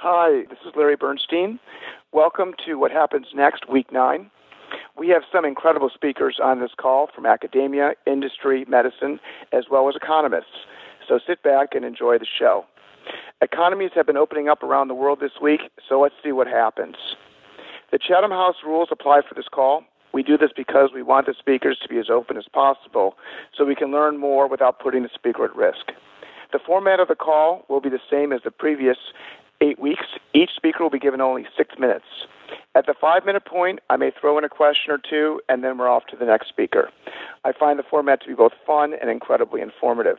Hi, this is Larry Bernstein. Welcome to What Happens Next, Week 9. We have some incredible speakers on this call from academia, industry, medicine, as well as economists. So sit back and enjoy the show. Economies have been opening up around the world this week, so let's see what happens. The Chatham House rules apply for this call. We do this because we want the speakers to be as open as possible so we can learn more without putting the speaker at risk. The format of the call will be the same as the previous eight weeks. Each speaker will be given only six minutes. At the five minute point, I may throw in a question or two, and then we're off to the next speaker. I find the format to be both fun and incredibly informative.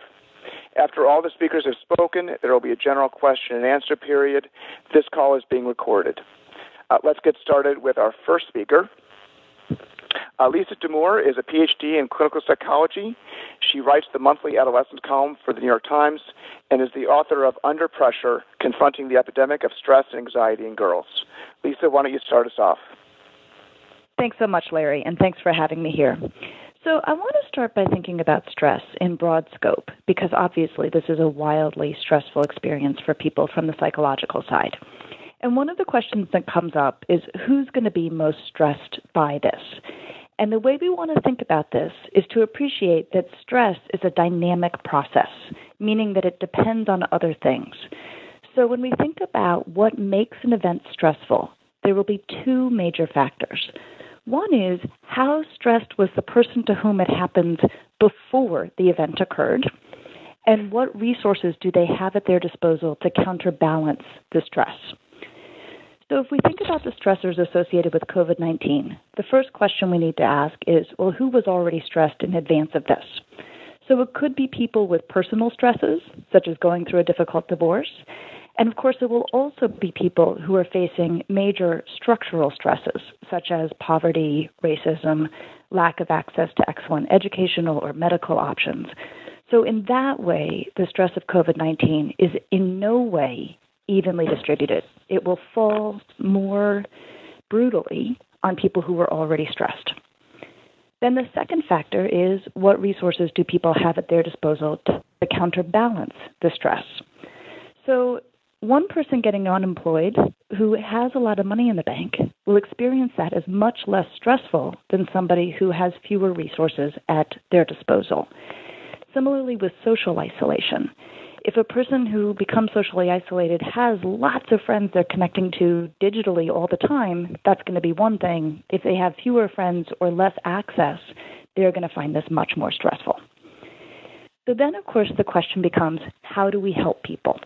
After all the speakers have spoken, there will be a general question and answer period. This call is being recorded. Uh, let's get started with our first speaker. Uh, Lisa Damour is a PhD in clinical psychology. She writes the monthly adolescent column for the New York Times and is the author of Under Pressure Confronting the Epidemic of Stress and Anxiety in Girls. Lisa, why don't you start us off? Thanks so much, Larry, and thanks for having me here. So, I want to start by thinking about stress in broad scope because obviously this is a wildly stressful experience for people from the psychological side. And one of the questions that comes up is who's going to be most stressed by this? And the way we want to think about this is to appreciate that stress is a dynamic process, meaning that it depends on other things. So when we think about what makes an event stressful, there will be two major factors. One is how stressed was the person to whom it happened before the event occurred, and what resources do they have at their disposal to counterbalance the stress. So, if we think about the stressors associated with COVID 19, the first question we need to ask is well, who was already stressed in advance of this? So, it could be people with personal stresses, such as going through a difficult divorce. And of course, it will also be people who are facing major structural stresses, such as poverty, racism, lack of access to excellent educational or medical options. So, in that way, the stress of COVID 19 is in no way evenly distributed. It will fall more brutally on people who are already stressed. Then the second factor is what resources do people have at their disposal to, counterbalance the stress? So, one person getting unemployed who has a lot of money in the bank will experience that as much less stressful than somebody who has fewer resources at their disposal. Similarly, with social isolation, if a person who becomes socially isolated has lots of friends they're connecting to digitally all the time, that's going to be one thing. If they have fewer friends or less access, they're going to find this much more stressful. So then, of course, the question becomes how do we help people?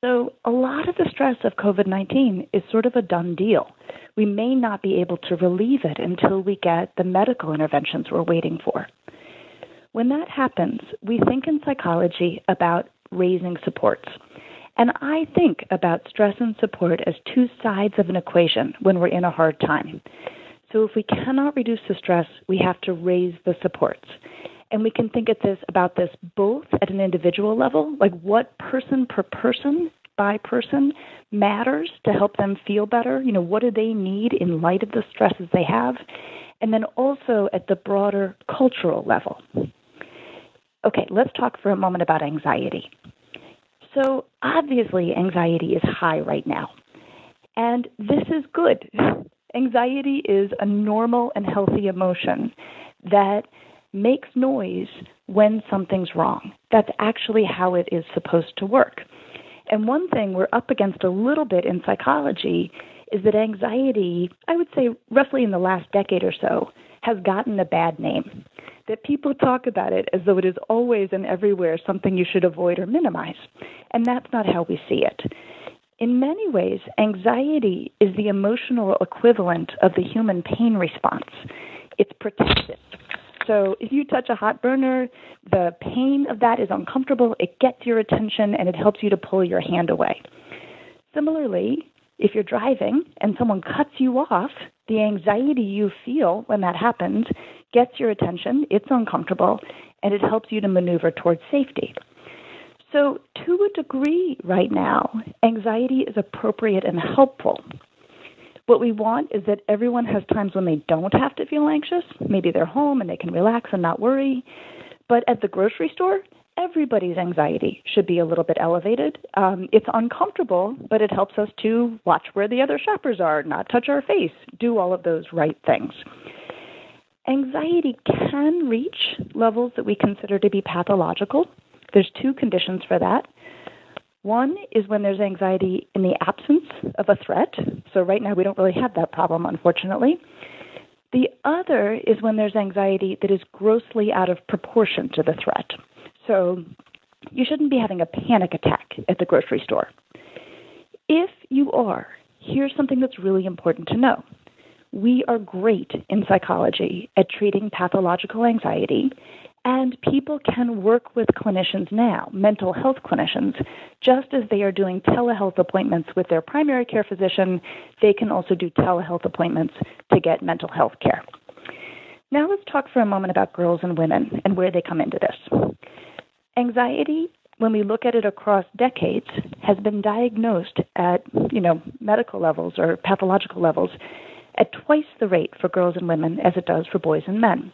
So, a lot of the stress of COVID 19 is sort of a done deal. We may not be able to relieve it until we get the medical interventions we're waiting for. When that happens, we think in psychology about raising supports. And I think about stress and support as two sides of an equation when we're in a hard time. So if we cannot reduce the stress, we have to raise the supports. And we can think at this about this both at an individual level, like what person per person by person matters to help them feel better. You know, what do they need in light of the stresses they have? And then also at the broader cultural level. Okay, let's talk for a moment about anxiety. So, obviously, anxiety is high right now. And this is good. Anxiety is a normal and healthy emotion that makes noise when something's wrong. That's actually how it is supposed to work. And one thing we're up against a little bit in psychology is that anxiety, I would say roughly in the last decade or so, has gotten a bad name that people talk about it as though it is always and everywhere something you should avoid or minimize. And that's not how we see it. In many ways, anxiety is the emotional equivalent of the human pain response. It's protective. So if you touch a hot burner, the pain of that is uncomfortable, it gets your attention, and it helps you to pull your hand away. Similarly, if you're driving and someone cuts you off, the anxiety you feel when that happens gets your attention, it's uncomfortable, and it helps you to maneuver towards safety. So, to a degree, right now, anxiety is appropriate and helpful. What we want is that everyone has times when they don't have to feel anxious. Maybe they're home and they can relax and not worry. But at the grocery store, everybody's anxiety should be a little bit elevated. Um, it's uncomfortable, but it helps us to watch where the other shoppers are, not touch our face, do all of those right things. Anxiety can reach levels that we consider to be pathological. There's two conditions for that. One is when there's anxiety in the absence of a threat. So, right now, we don't really have that problem, unfortunately. The other is when there's anxiety that is grossly out of proportion to the threat. So, you shouldn't be having a panic attack at the grocery store. If you are, here's something that's really important to know. We are great in psychology at treating pathological anxiety and people can work with clinicians now, mental health clinicians, just as they are doing telehealth appointments with their primary care physician, they can also do telehealth appointments to get mental health care. Now let's talk for a moment about girls and women and where they come into this. Anxiety, when we look at it across decades, has been diagnosed at, you know, medical levels or pathological levels at twice the rate for girls and women as it does for boys and men.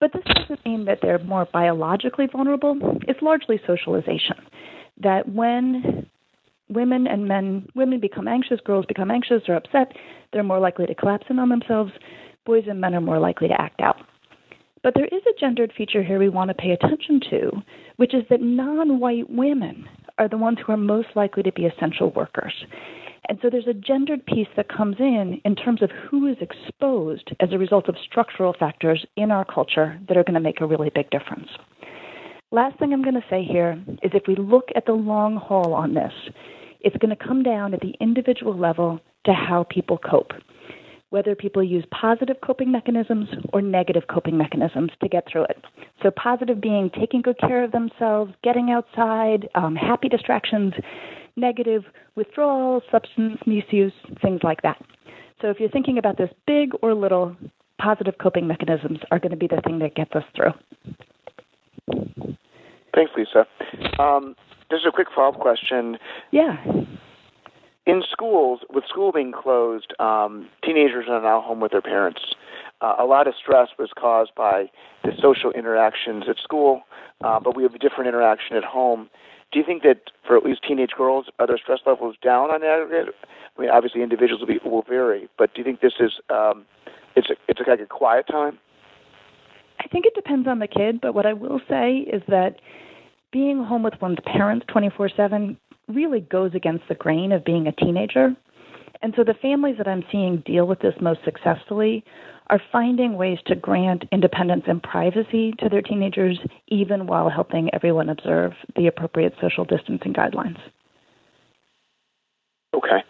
But this doesn't mean that they're more biologically vulnerable. It's largely socialization. That when women and men, women become anxious, girls become anxious or upset, they're more likely to collapse in on themselves. Boys and men are more likely to act out. But there is a gendered feature here we want to pay attention to, which is that non white women are the ones who are most likely to be essential workers. And so there's a gendered piece that comes in in terms of who is exposed as a result of structural factors in our culture that are going to make a really big difference. Last thing I'm going to say here is if we look at the long haul on this, it's going to come down at the individual level to how people cope, whether people use positive coping mechanisms or negative coping mechanisms to get through it. So, positive being taking good care of themselves, getting outside, um, happy distractions, negative withdrawal, substance misuse, things like that. So if you're thinking about this, big or little, positive coping mechanisms are going to be the thing that gets us through. Thanks, Lisa. Um, just a quick follow up question. Yeah. In schools, with school being closed, um, teenagers are now home with their parents. Uh, a lot of stress was caused by the social interactions at school, uh, but we have a different interaction at home. Do you think that for at least teenage girls, are their stress levels down on aggregate? I mean, obviously individuals will, be, will vary, but do you think this is um, it's a, it's like a quiet time? I think it depends on the kid, but what I will say is that being home with one's parents 24/7 really goes against the grain of being a teenager. And so the families that I'm seeing deal with this most successfully are finding ways to grant independence and privacy to their teenagers, even while helping everyone observe the appropriate social distancing guidelines. Okay.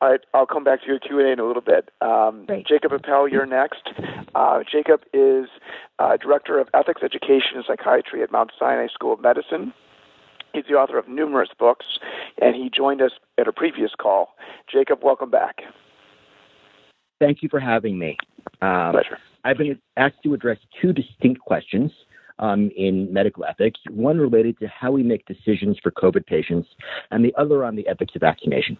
All right, I'll come back to your Q&A in a little bit. Um, Jacob Appel, you're next. Uh, Jacob is uh, Director of Ethics Education and Psychiatry at Mount Sinai School of Medicine. He's the author of numerous books, and he joined us at a previous call. Jacob, welcome back. Thank you for having me. Um, Pleasure. I've been asked to address two distinct questions um, in medical ethics, one related to how we make decisions for COVID patients, and the other on the ethics of vaccination.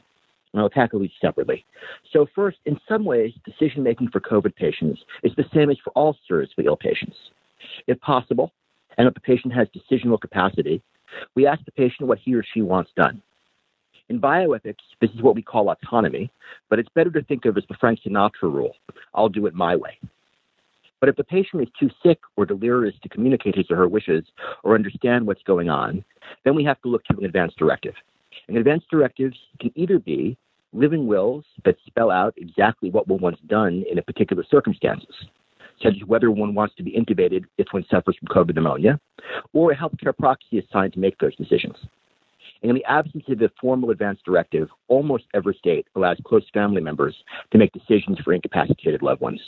And I'll tackle each separately. So, first, in some ways, decision making for COVID patients is the same as for all seriously ill patients. If possible, and if the patient has decisional capacity, we ask the patient what he or she wants done. In bioethics, this is what we call autonomy, but it's better to think of as the Frank Sinatra rule I'll do it my way. But if the patient is too sick or delirious to communicate his or her wishes or understand what's going on, then we have to look to an advance directive. And advance directives can either be living wills that spell out exactly what one wants done in a particular circumstances, such as whether one wants to be intubated if one suffers from COVID pneumonia, or a healthcare proxy assigned to make those decisions. In the absence of a formal advance directive, almost every state allows close family members to make decisions for incapacitated loved ones.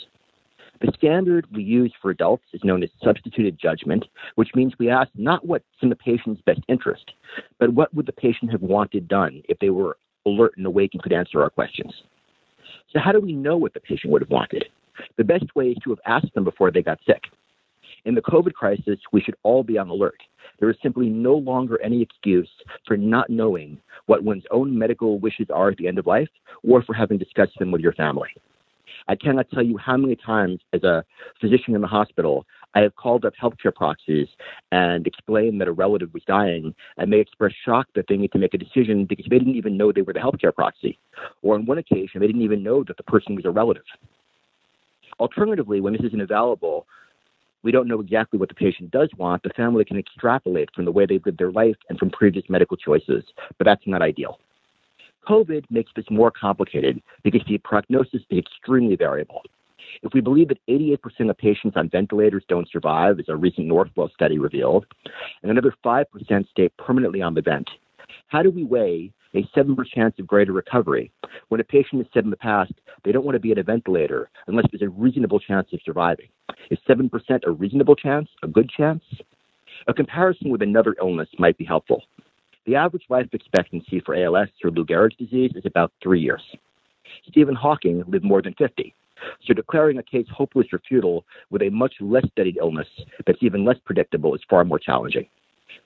The standard we use for adults is known as substituted judgment, which means we ask not what's in the patient's best interest, but what would the patient have wanted done if they were alert and awake and could answer our questions. So, how do we know what the patient would have wanted? The best way is to have asked them before they got sick. In the COVID crisis, we should all be on alert. There is simply no longer any excuse for not knowing what one's own medical wishes are at the end of life or for having discussed them with your family. I cannot tell you how many times, as a physician in the hospital, I have called up healthcare proxies and explained that a relative was dying, and they expressed shock that they need to make a decision because they didn't even know they were the healthcare proxy. Or on one occasion, they didn't even know that the person was a relative. Alternatively, when this isn't available, we don't know exactly what the patient does want. The family can extrapolate from the way they've lived their life and from previous medical choices, but that's not ideal. COVID makes this more complicated because the prognosis is extremely variable. If we believe that 88% of patients on ventilators don't survive, as a recent Northwell study revealed, and another 5% stay permanently on the vent, how do we weigh a 7% chance of greater recovery when a patient has said in the past they don't want to be at a ventilator unless there's a reasonable chance of surviving? Is 7% a reasonable chance, a good chance? A comparison with another illness might be helpful. The average life expectancy for ALS or Lou Gehrig's disease is about three years. Stephen Hawking lived more than 50. So declaring a case hopeless or futile with a much less studied illness that's even less predictable is far more challenging.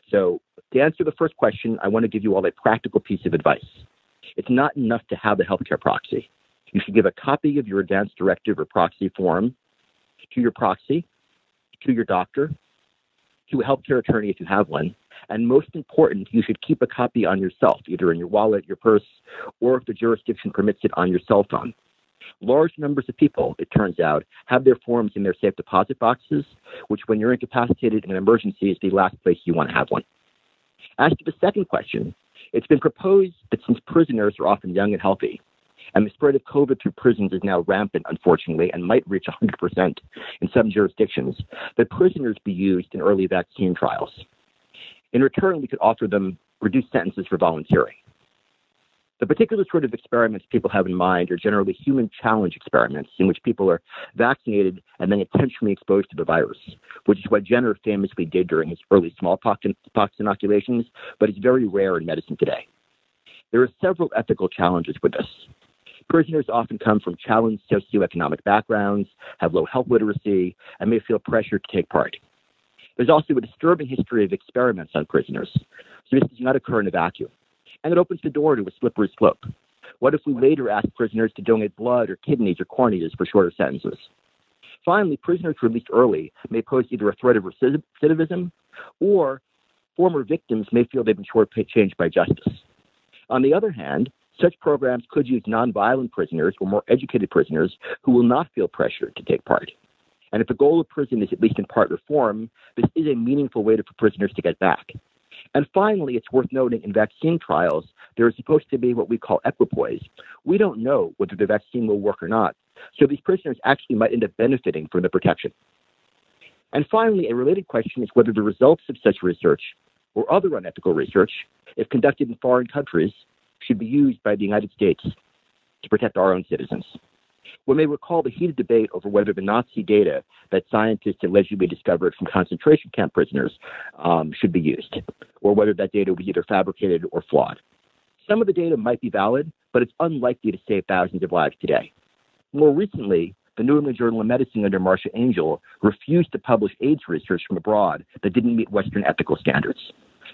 So to answer the first question, I want to give you all a practical piece of advice. It's not enough to have the healthcare proxy. You should give a copy of your advance directive or proxy form to your proxy, to your doctor, to a healthcare attorney if you have one, and most important, you should keep a copy on yourself, either in your wallet, your purse, or if the jurisdiction permits it, on your cell phone. Large numbers of people, it turns out, have their forms in their safe deposit boxes, which, when you're incapacitated in an emergency, is the last place you want to have one. As to the second question, it's been proposed that since prisoners are often young and healthy, and the spread of COVID through prisons is now rampant, unfortunately, and might reach 100% in some jurisdictions, that prisoners be used in early vaccine trials. In return, we could offer them reduced sentences for volunteering. The particular sort of experiments people have in mind are generally human challenge experiments in which people are vaccinated and then intentionally exposed to the virus, which is what Jenner famously did during his early smallpox inoculations, but it's very rare in medicine today. There are several ethical challenges with this. Prisoners often come from challenged socioeconomic backgrounds, have low health literacy, and may feel pressure to take part. There's also a disturbing history of experiments on prisoners, so this does not occur in a vacuum. And it opens the door to a slippery slope. What if we later ask prisoners to donate blood or kidneys or corneas for shorter sentences? Finally, prisoners released early may pose either a threat of recidivism or former victims may feel they've been shortchanged by justice. On the other hand, such programs could use nonviolent prisoners or more educated prisoners who will not feel pressured to take part. And if the goal of prison is at least in part reform, this is a meaningful way for prisoners to get back. And finally, it's worth noting in vaccine trials, there is supposed to be what we call equipoise. We don't know whether the vaccine will work or not. So these prisoners actually might end up benefiting from the protection. And finally, a related question is whether the results of such research or other unethical research, if conducted in foreign countries, should be used by the United States to protect our own citizens. One may recall the heated debate over whether the Nazi data that scientists allegedly discovered from concentration camp prisoners um, should be used, or whether that data was either fabricated or flawed. Some of the data might be valid, but it's unlikely to save thousands of lives today. More recently, the New England Journal of Medicine under Marcia Angell refused to publish AIDS research from abroad that didn't meet Western ethical standards.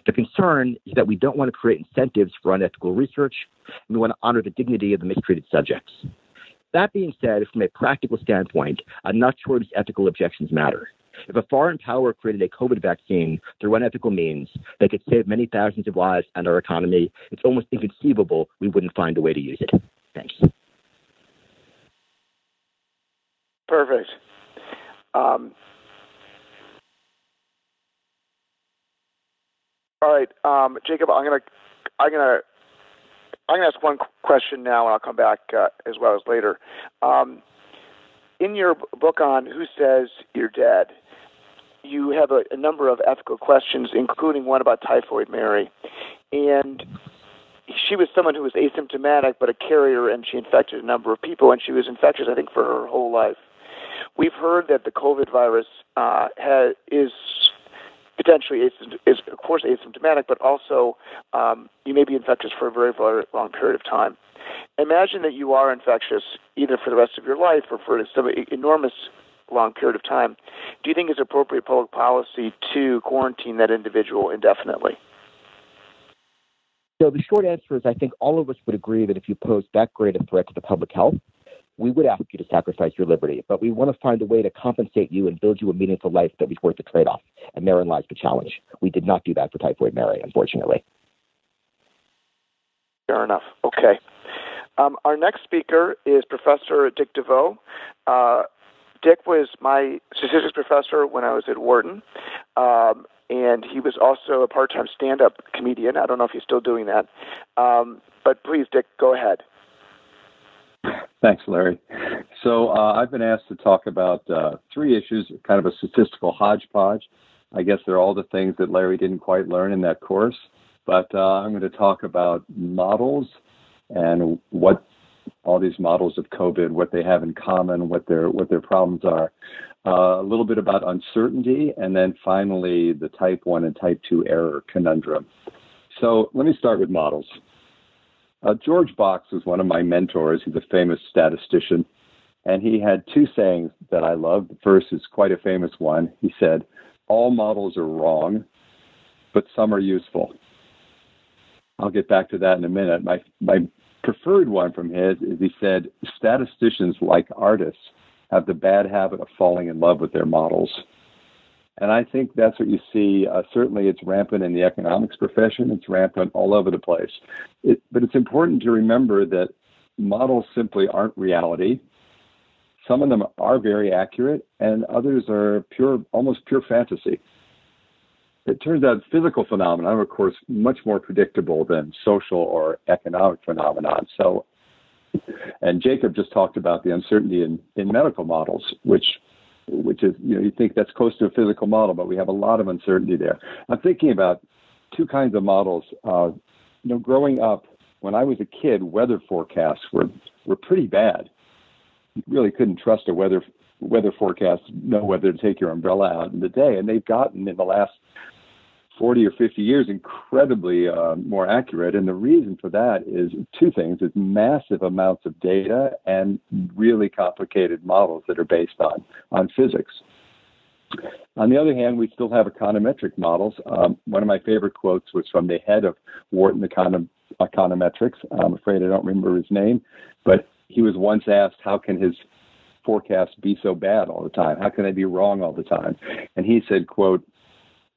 The concern is that we don't want to create incentives for unethical research, and we want to honor the dignity of the mistreated subjects. That being said, from a practical standpoint, I'm not sure these ethical objections matter. If a foreign power created a COVID vaccine through unethical means that could save many thousands of lives and our economy, it's almost inconceivable we wouldn't find a way to use it. Thanks. Perfect. Um, all right, um, Jacob, I'm gonna I'm gonna I'm going to ask one question now, and I'll come back uh, as well as later. Um, in your book on Who Says You're Dead, you have a, a, number of ethical questions, including one about Typhoid Mary. And she was someone who was asymptomatic but a carrier, and she infected a number of people, and she was infectious, I think, for her whole life. We've heard that the COVID virus uh, has, is potentially is, of course asymptomatic, but also um, you may be infectious for a very, very long period of time. Imagine that you are infectious either for the rest of your life or for some enormous long period of time. Do you think it's appropriate public policy to quarantine that individual indefinitely? So the short answer is I think all of us would agree that if you pose that great a threat to the public health, we would ask you to sacrifice your liberty, but we want to find a way to compensate you and build you a meaningful life that was worth the trade off. And therein lies the challenge. We did not do that for Typhoid Mary, unfortunately. Fair enough. Okay. Um, our next speaker is Professor Dick De Veaux. Uh, Dick was my statistics professor when I was at Wharton, um, and he was also a part-time stand-up comedian. I don't know if he's still doing that, um, but please, Dick, go ahead. Thanks, Larry. So uh, I've been asked to talk about uh, three issues, kind of a statistical hodgepodge. I guess they're all the things that Larry didn't quite learn in that course. But uh, I'm going to talk about models and what all these models of COVID, what they have in common, what their what their problems are. Uh, a little bit about uncertainty, and then finally the type one and type two error conundrum. So let me start with models. Uh, George Box was one of my mentors. He's a famous statistician, and he had two sayings that I love. The first is quite a famous one. He said, "All models are wrong, but some are useful." I'll get back to that in a minute. My my preferred one from his is he said statisticians like artists have the bad habit of falling in love with their models. And I think that's what you see. Uh, certainly, it's rampant in the economics profession. It's rampant all over the place. It, but it's important to remember that models simply aren't reality. Some of them are very accurate, and others are pure, almost pure fantasy it turns out physical phenomena are, of course, much more predictable than social or economic phenomena. So, and Jacob just talked about the uncertainty in, in medical models, which which is, you know, you think that's close to a physical model, but we have a lot of uncertainty there. I'm thinking about two kinds of models. Uh, you know, growing up, when I was a kid, weather forecasts were, were pretty bad. You really couldn't trust a weather weather forecast, know whether to take your umbrella out in the day. And they've gotten in the last 40 or 50 years incredibly uh, more accurate. And the reason for that is two things it's massive amounts of data and really complicated models that are based on, on physics. On the other hand, we still have econometric models. Um, one of my favorite quotes was from the head of Wharton Econom- Econometrics. I'm afraid I don't remember his name, but he was once asked, How can his forecasts be so bad all the time? How can they be wrong all the time? And he said, quote,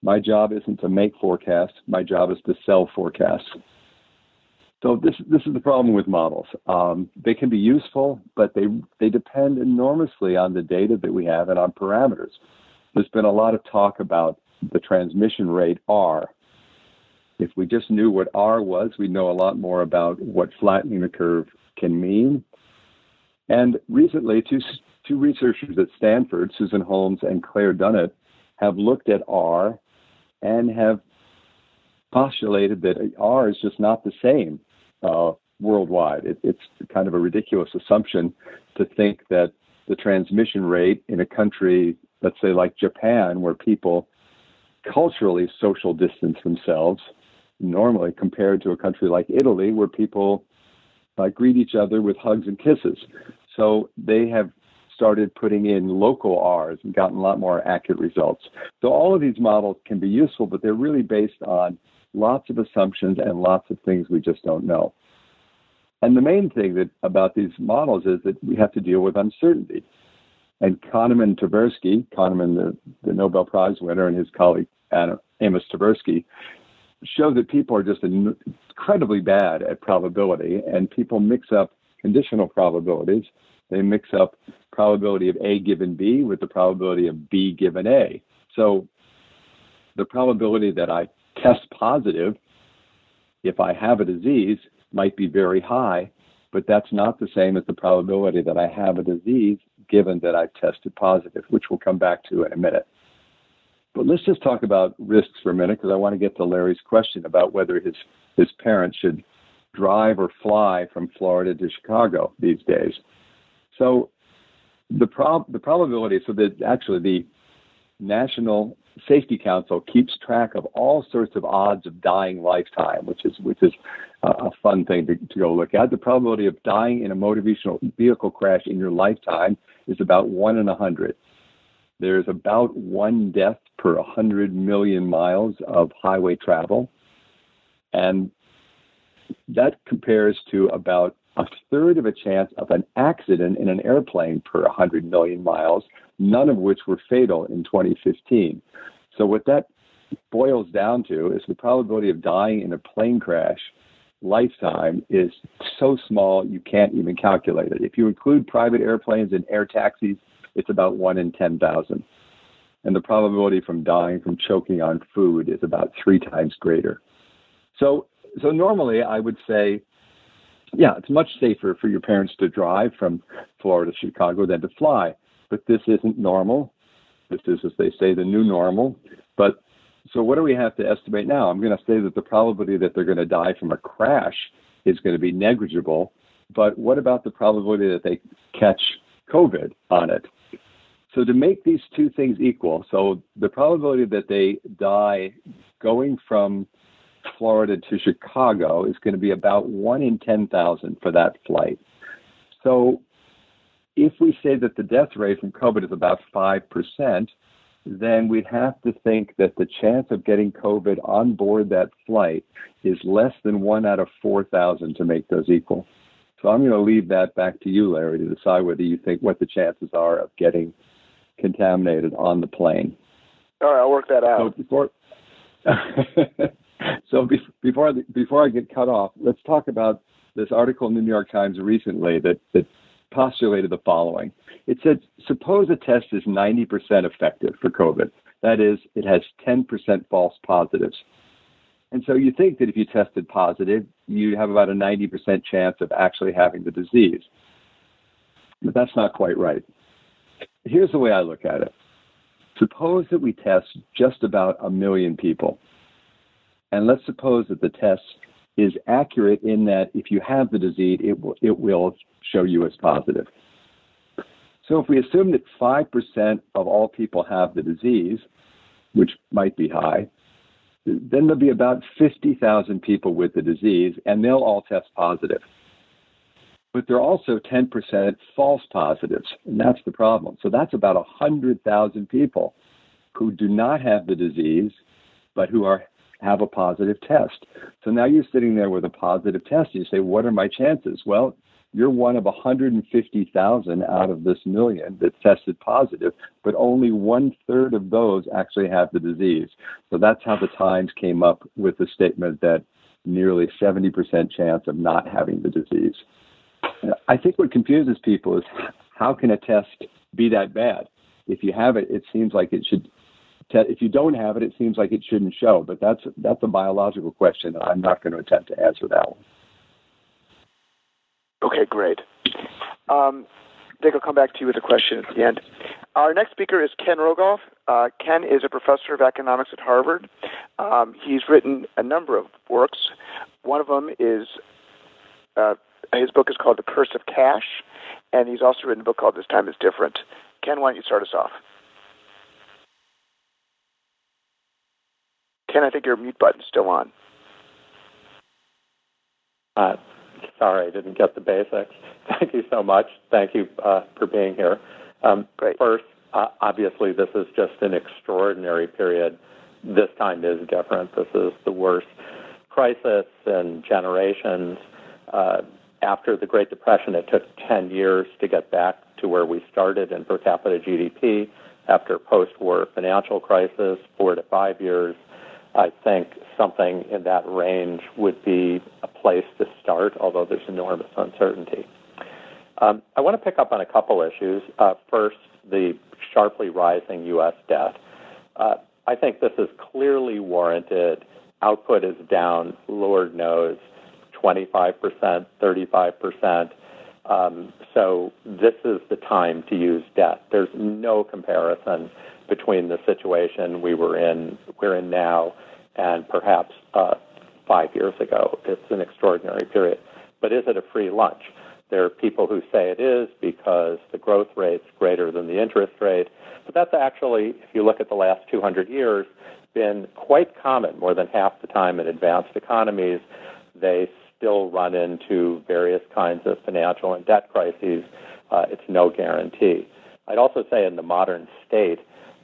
my job isn't to make forecasts. My job is to sell forecasts. So this this is the problem with models. Um, they can be useful, but they they depend enormously on the data that we have and on parameters. There's been a lot of talk about the transmission rate R. If we just knew what R was, we'd know a lot more about what flattening the curve can mean. And recently, two two researchers at Stanford, Susan Holmes and Claire Donnat, have looked at R and have postulated that R is just not the same uh, worldwide. It, it's kind of a ridiculous assumption to think that the transmission rate in a country, let's say like Japan, where people culturally social distance themselves, normally compared to a country like Italy, where people uh, greet each other with hugs and kisses. So they have started putting in local R's and gotten a lot more accurate results. So all of these models can be useful, but they're really based on lots of assumptions and lots of things we just don't know. And the main thing that about these models is that we have to deal with uncertainty. And Kahneman Tversky, Kahneman, the, the Nobel Prize winner, and his colleague Amos Tversky, show that people are just incredibly bad at probability, and people mix up conditional probabilities they mix up probability of A given B with the probability of B given A. So the probability that I test positive if I have a disease might be very high, but that's not the same as the probability that I have a disease given that I've tested positive, which we'll come back to in a minute. But let's just talk about risks for a minute because I want to get to Larry's question about whether his, his parents should drive or fly from Florida to Chicago these days. So the prob the probability so that actually the National Safety Council keeps track of all sorts of odds of dying lifetime, which is which is a fun thing to, to go look at. The probability of dying in a motor vehicle crash in your lifetime is about one in a hundred. There's about one death per 100 million miles of highway travel. And that compares to about a third of a chance of an accident in an airplane per 100 million miles, none of which were fatal in 2015. So, what that boils down to is the probability of dying in a plane crash lifetime is so small you can't even calculate it. If you include private airplanes and air taxis, it's about 1 in 10,000. And the probability from dying from choking on food is about three times greater. So, so normally I would say, yeah, it's much safer for your parents to drive from Florida to Chicago than to fly. But this isn't normal. This is, as they say, the new normal. But so what do we have to estimate now? I'm going to say that the probability that they're going to die from a crash is going to be negligible. But what about the probability that they catch COVID on it? So to make these two things equal, so the probability that they die going from Florida to Chicago is going to be about one in 10,000 for that flight. So if we say that the death rate from COVID is about 5%, then we'd have to think that the chance of getting COVID on board that flight is less than one out of 4,000 to make those equal. So I'm going to leave that back to you, Larry, to decide whether you think what the chances are of getting contaminated on the plane. All right, I'll work that out. So before, so be, before before I get cut off, let's talk about this article in the New York Times recently that that postulated the following. It said, suppose a test is 90% effective for COVID. That is, it has 10% false positives. And so you think that if you tested positive, you have about a 90% chance of actually having the disease. But that's not quite right. Here's the way I look at it. Suppose that we test just about a million people. And let's suppose that the test is accurate in that if you have the disease, it will, it will show you as positive. So if we assume that 5% of all people have the disease, which might be high, then there'll be about 50,000 people with the disease, and they'll all test positive. But there are also 10% false positives, and that's the problem. So that's about 100,000 people who do not have the disease, but who are have a positive test. So now you're sitting there with a positive test. You say, what are my chances? Well, you're one of 150,000 out of this million that tested positive, but only one third of those actually have the disease. So that's how the Times came up with the statement that nearly 70% chance of not having the disease. I think what confuses people is how can a test be that bad? If you have it, it seems like it should if you don't have it, it seems like it shouldn't show. But that's that's a biological question. and I'm not going to attempt to answer that one. Okay, great. Um, Dick, I'll come back to you with a question at the end. Our next speaker is Ken Rogoff. Uh, Ken is a professor of economics at Harvard. Um, he's written a number of works. One of them is uh, his book is called The Curse of Cash, and he's also written a book called This Time is Different. Ken, why don't you start us off? Ken, I think your mute button's still on. Uh, sorry, I didn't get the basics. Thank you so much. Thank you uh, for being here. Um, Great. First, uh, obviously, this is just an extraordinary period. This time is different. This is the worst crisis in generations. Uh, after the Great Depression, it took 10 years to get back to where we started in per capita GDP. After post war financial crisis, four to five years. I think something in that range would be a place to start, although there's enormous uncertainty. Um, I want to pick up on a couple issues. Uh, first, the sharply rising U.S. debt. Uh, I think this is clearly warranted. Output is down, Lord knows, 25%, 35%. Um, so this is the time to use debt. There's no comparison between the situation we were in, we're in now, and perhaps uh, five years ago. It's an extraordinary period. But is it a free lunch? There are people who say it is because the growth rate's greater than the interest rate. But that's actually, if you look at the last 200 years, been quite common. More than half the time in advanced economies, they still run into various kinds of financial and debt crises. Uh, it's no guarantee. I'd also say in the modern state,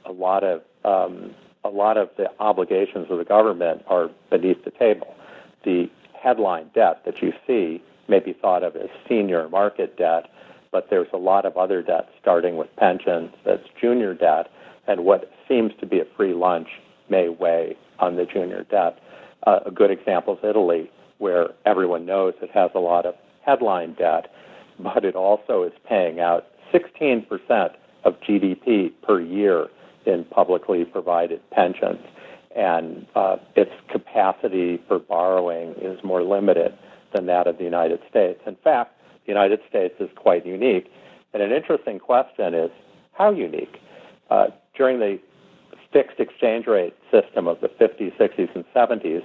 a lot of um, a lot of the obligations of the government are beneath the table. The headline debt that you see may be thought of as senior market debt, but there's a lot of other debt, starting with pensions, that's junior debt, and what seems to be a free lunch may weigh on the junior debt. Uh, a good example is Italy, where everyone knows it has a lot of headline debt, but it also is paying out 16% of GDP per year in publicly provided pensions. And uh, its capacity for borrowing is more limited than that of the United States. In fact, the United States is quite unique. And an interesting question is how unique? Uh, during the fixed exchange rate system of the 50s, 60s, and 70s,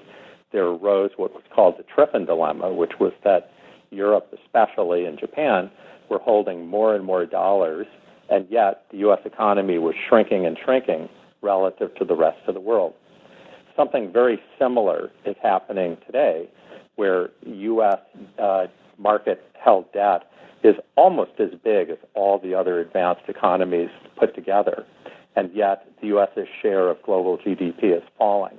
there arose what was called the Triffin dilemma, which was that Europe, especially and Japan, were holding more and more dollars, and yet the U.S. economy was shrinking and shrinking relative to the rest of the world. Something very similar is happening today, where U.S. Uh, market held debt is almost as big as all the other advanced economies put together, and yet the U.S.'s share of global GDP is falling.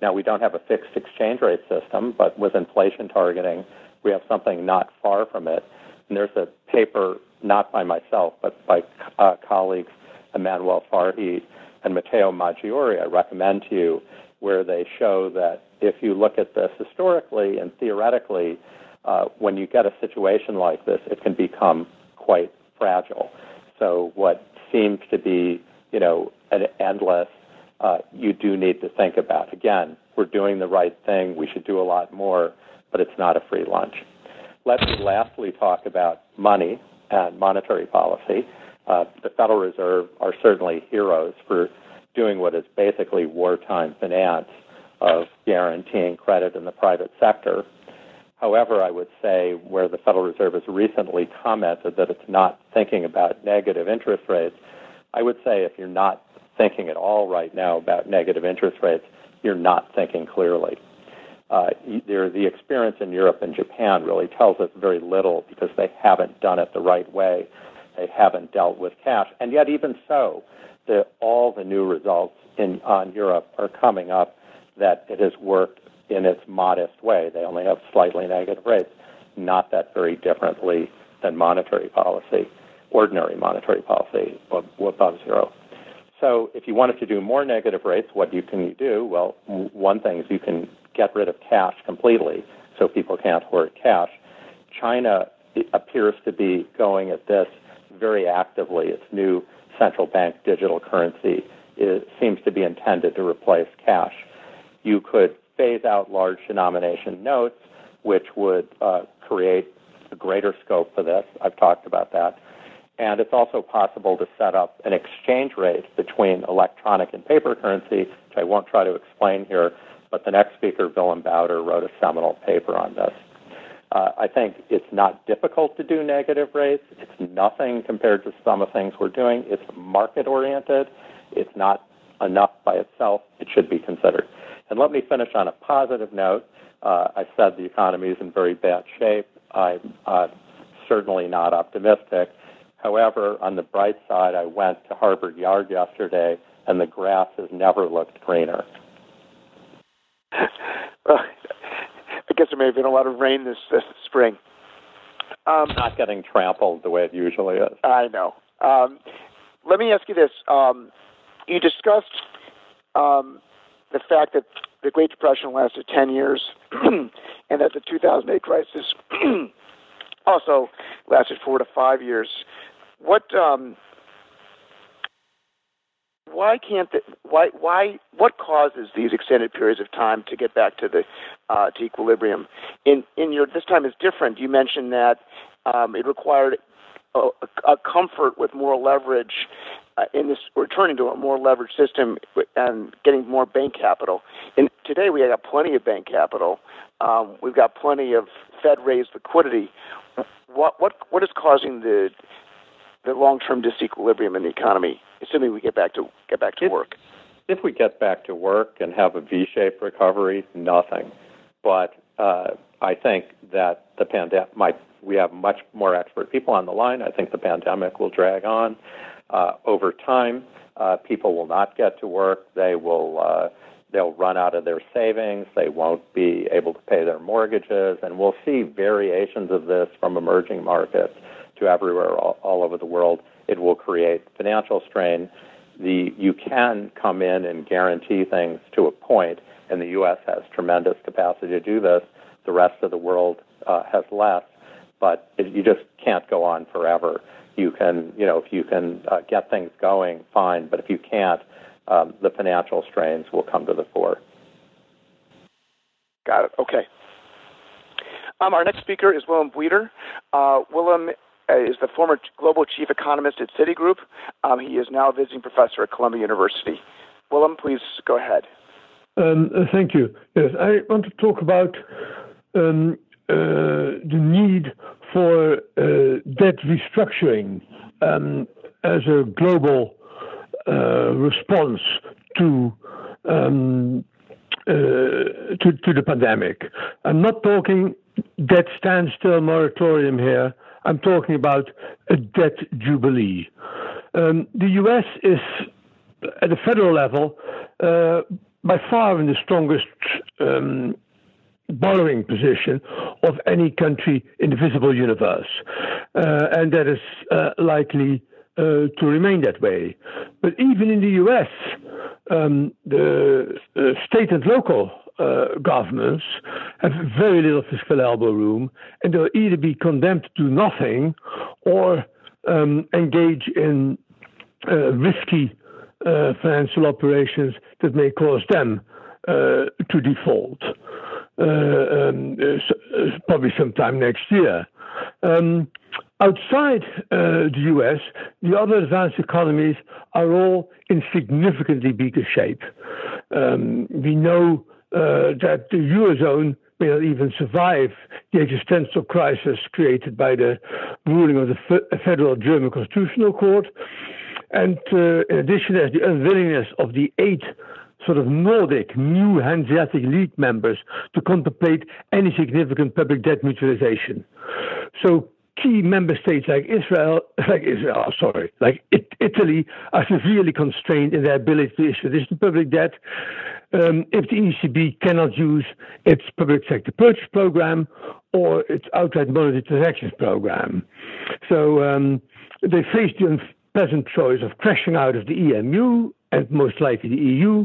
Now, we don't have a fixed exchange rate system, but with inflation targeting, we have something not far from it. And there's a paper, not by myself, but by uh, colleagues Emmanuel Farhi and Matteo Maggiore, I recommend to you, where they show that if you look at this historically and theoretically, uh, when you get a situation like this, it can become quite fragile. So what seems to be, you know, an endless, uh, you do need to think about. Again, we're doing the right thing. We should do a lot more, but it's not a free lunch. Let me lastly talk about money and monetary policy. Uh, the Federal Reserve are certainly heroes for doing what is basically wartime finance of guaranteeing credit in the private sector. However, I would say where the Federal Reserve has recently commented that it's not thinking about negative interest rates, I would say if you're not thinking at all right now about negative interest rates, you're not thinking clearly. Uh, there, the experience in Europe and Japan really tells us very little because they haven't done it the right way. They haven't dealt with cash, and yet even so, the, all the new results in on Europe are coming up that it has worked in its modest way. They only have slightly negative rates, not that very differently than monetary policy, ordinary monetary policy above zero. So if you wanted to do more negative rates, what you can you do? Well, one thing is you can get rid of cash completely, so people can't hoard cash. China appears to be going at this very actively. Its new central bank digital currency is, seems to be intended to replace cash. You could phase out large denomination notes, which would uh, create a greater scope for this. I've talked about that. And it's also possible to set up an exchange rate between electronic and paper currency, which I won't try to explain here, but the next speaker, Willem Buiter, wrote a seminal paper on this. Uh, I think it's not difficult to do negative rates. It's nothing compared to some of the things we're doing. It's market oriented. It's not enough by itself. It should be considered. And let me finish on a positive note. Uh, I said the economy is in very bad shape. I'm uh, certainly not optimistic. However, on the bright side, I went to Harvard Yard yesterday, and the grass has never looked greener. Well, I guess there may have been a lot of rain this, this spring. Um, not getting trampled the way it usually is. I know. Um, let me ask you this: um, You discussed um, the fact that the Great Depression lasted 10 years and that the 2008 crisis also lasted four to five years. What um, why can't the, why why what causes these extended periods of time to get back to the uh, to equilibrium? In in your this time is different. You mentioned that um, it required a, a comfort with more leverage uh, in this returning to a more leveraged system and getting more bank capital. And today we have plenty of bank capital. Um, we've got plenty of Fed raised liquidity. What what what is causing the the long term disequilibrium in the economy, assuming we get back to get back to if, work? If we get back to work and have a V shaped recovery, nothing. But uh, I think that the pandemic might we have much more expert people on the line. I think the pandemic will drag on. Uh, over time, uh, people will not get to work. They will uh, they'll run out of their savings, they won't be able to pay their mortgages, and we'll see variations of this from emerging markets everywhere all, all over the world. It will create financial strain. The, you can come in and guarantee things to a point, and the U.S. has tremendous capacity to do this. The rest of the world uh, has less, but it, you just can't go on forever. You can, you know, if you can uh, get things going, fine, but if you can't, um, the financial strains will come to the fore. Got it. Okay. Um, our next speaker is Willem Buiter. Uh, Willem is the former global chief economist at Citigroup. Um, he is now a visiting professor at Columbia University. Willem, please go ahead. Um, uh, thank you. Yes, I want to talk about um, uh, the need for uh, debt restructuring um, as a global uh, response to um, uh, to, to the pandemic. I'm not talking debt standstill moratorium here. I'm talking about a debt jubilee. Um, the U.S. is at the federal level uh, by far in the strongest um, borrowing position of any country in the visible universe, uh, and that is uh, likely uh, to remain that way. But even in the US, um, the uh, state and local uh, governments have very little fiscal elbow room, and they'll either be condemned to nothing or um, engage in uh, risky uh, financial operations that may cause them uh, to default. Um, probably sometime next year. Um, outside uh, the US, the other advanced economies are all in significantly bigger shape. Um, we know uh, that the Eurozone may not even survive the existential crisis created by the ruling of the F- Federal German Constitutional Court. And uh, in addition, there's the unwillingness of the eight sort of Nordic new Hanseatic League members to contemplate any significant public debt mutualization. So key member states like Israel, like Israel, sorry, like it, Italy, are severely constrained in their ability to issue additional public debt. Um, if the ECB cannot use its public sector purchase program or its outright monetary transactions program, so um, they face the unpleasant choice of crashing out of the EMU and most likely the EU,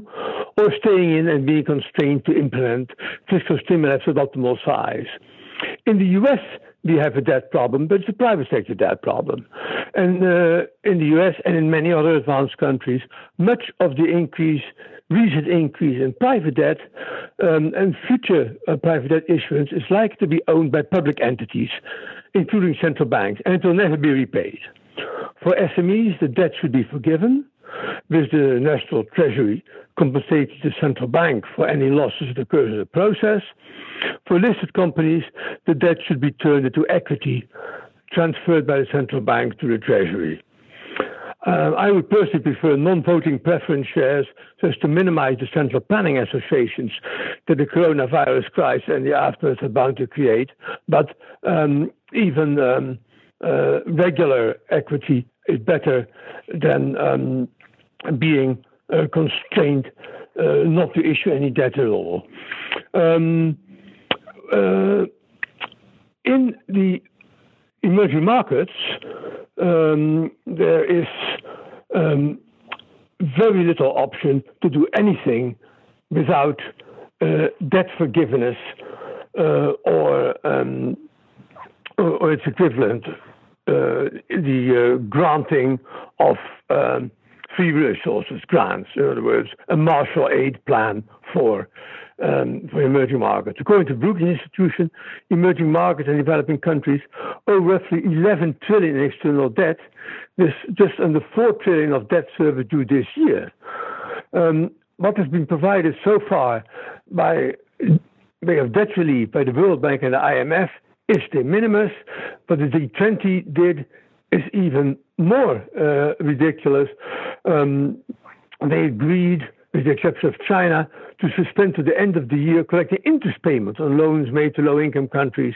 or staying in and being constrained to implement fiscal stimulus of optimal size. In the US, we have a debt problem, but it's a private sector debt problem. And uh, in the US and in many other advanced countries, much of the increase, recent increase in private debt um, and future uh, private debt issuance is likely to be owned by public entities, including central banks, and it will never be repaid. For SMEs, the debt should be forgiven with the National Treasury compensating the central bank for any losses that occur in the process. For listed companies, the debt should be turned into equity transferred by the central bank to the Treasury. Uh, I would personally prefer non-voting preference shares as to minimize the central planning associations that the coronavirus crisis and the aftermath are bound to create. But um, even um, uh, regular equity is better than um, being uh, constrained uh, not to issue any debt at all. Um, uh, in the emerging markets, um, there is um, very little option to do anything without uh, debt forgiveness uh, or, um, or, or its equivalent, uh, the granting of um, free resources grants, in other words, a Marshall Aid plan for um, for emerging markets. According to Brookings Institution, emerging markets and developing countries owe roughly 11 trillion in external debt. There's just under 4 trillion of debt service due this year. Um, what has been provided so far by way of debt relief by the World Bank and the IMF is de minimis, but the G20 did is even more uh, ridiculous. Um, they agreed, with the exception of China, to suspend to the end of the year collecting interest payments on loans made to low income countries.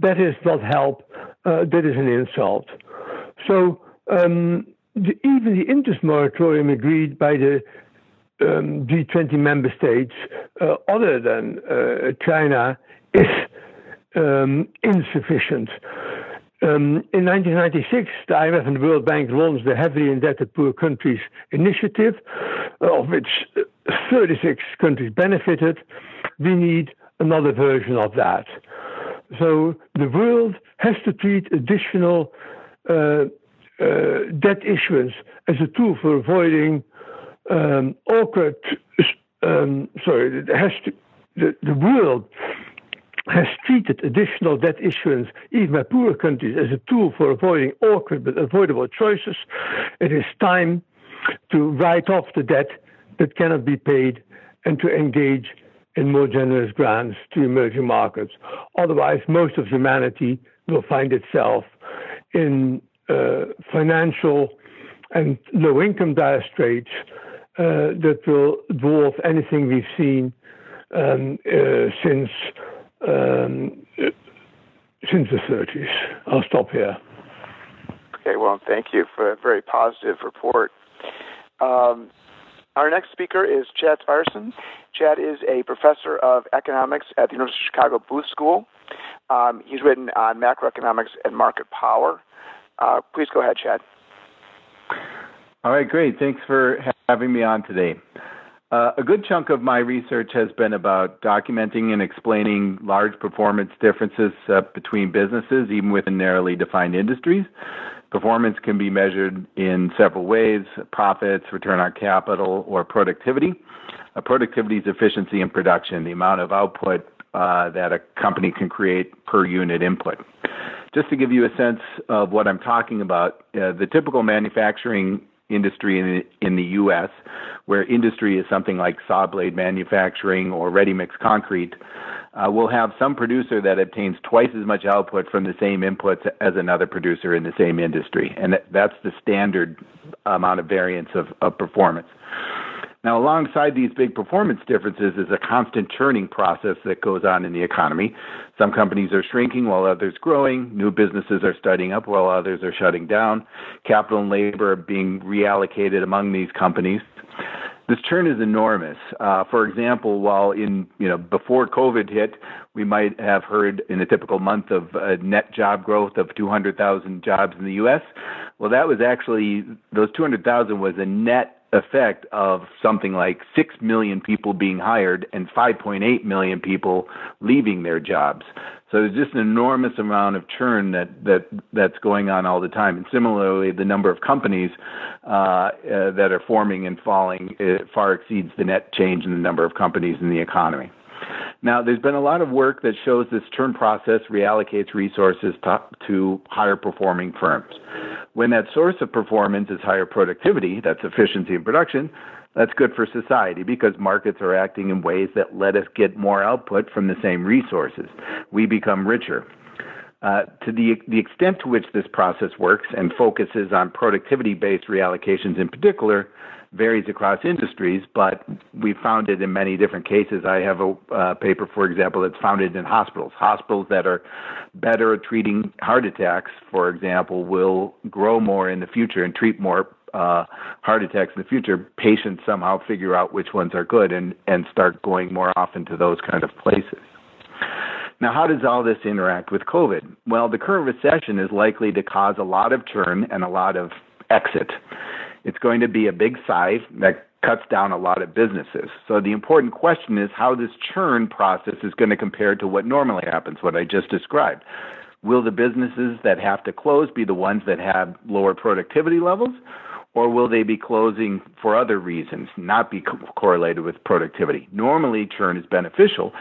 That is not help, uh, that is an insult. So, um, the, even the interest moratorium agreed by the um, G20 member states, uh, other than uh, China, is um, insufficient. Um, in 1996, the IMF and the World Bank launched the Heavily Indebted Poor Countries Initiative, uh, of which 36 countries benefited. We need another version of that. So the world has to treat additional uh, uh, debt issuance as a tool for avoiding um, awkward. Um, sorry, it has to, the, the world has treated additional debt issuance, even by poorer countries, as a tool for avoiding awkward but avoidable choices. It is time to write off the debt that cannot be paid and to engage in more generous grants to emerging markets. Otherwise, most of humanity will find itself in uh, financial and low income dire straits uh, that will dwarf anything we've seen um, uh, since um, since the 30s. I'll stop here. Okay, well, thank you for a very positive report. Um, our next speaker is Chad Syverson. Chad is a professor of economics at the University of Chicago Booth School. Um, he's written on macroeconomics and market power. Uh, please go ahead, Chad. All right, great. Thanks for having me on today. Uh, a good chunk of my research has been about documenting and explaining large performance differences uh, between businesses, even within narrowly defined industries. Performance can be measured in several ways profits, return on capital, or productivity. Uh, productivity is efficiency in production, the amount of output uh, that a company can create per unit input. Just to give you a sense of what I'm talking about, uh, the typical manufacturing industry in, in the U.S., where industry is something like saw blade manufacturing or ready mix concrete, uh, will have some producer that obtains twice as much output from the same inputs as another producer in the same industry. And that's the standard amount of variance of, of performance. Now, alongside these big performance differences is a constant churning process that goes on in the economy. Some companies are shrinking while others growing. New businesses are starting up while others are shutting down. Capital and labor are being reallocated among these companies. This churn is enormous. Uh, for example, while in you know before COVID hit, we might have heard in a typical month of uh, net job growth of 200,000 jobs in the U.S. Well, that was actually those 200,000 was a net effect of something like 6 million people being hired and 5.8 million people leaving their jobs. So there's just an enormous amount of churn that, that that's going on all the time. And similarly, the number of companies uh, uh, that are forming and falling uh, far exceeds the net change in the number of companies in the economy. Now, there's been a lot of work that shows this churn process reallocates resources to, to higher performing firms. When that source of performance is higher productivity, that's efficiency in production, that's good for society because markets are acting in ways that let us get more output from the same resources. We become richer. Uh, to the, the extent to which this process works and focuses on productivity based reallocations in particular, varies across industries, but we found it in many different cases. I have a uh, paper, for example, that's found it in hospitals. Hospitals that are better at treating heart attacks, for example, will grow more in the future and treat more uh, heart attacks in the future. Patients somehow figure out which ones are good and, and start going more often to those kind of places. Now, how does all this interact with COVID? Well, the current recession is likely to cause a lot of churn and a lot of exit. It's going to be a big size that cuts down a lot of businesses. So the important question is how this churn process is going to compare to what normally happens, what I just described. Will the businesses that have to close be the ones that have lower productivity levels? Or will they be closing for other reasons, not be co- correlated with productivity? Normally, churn is beneficial,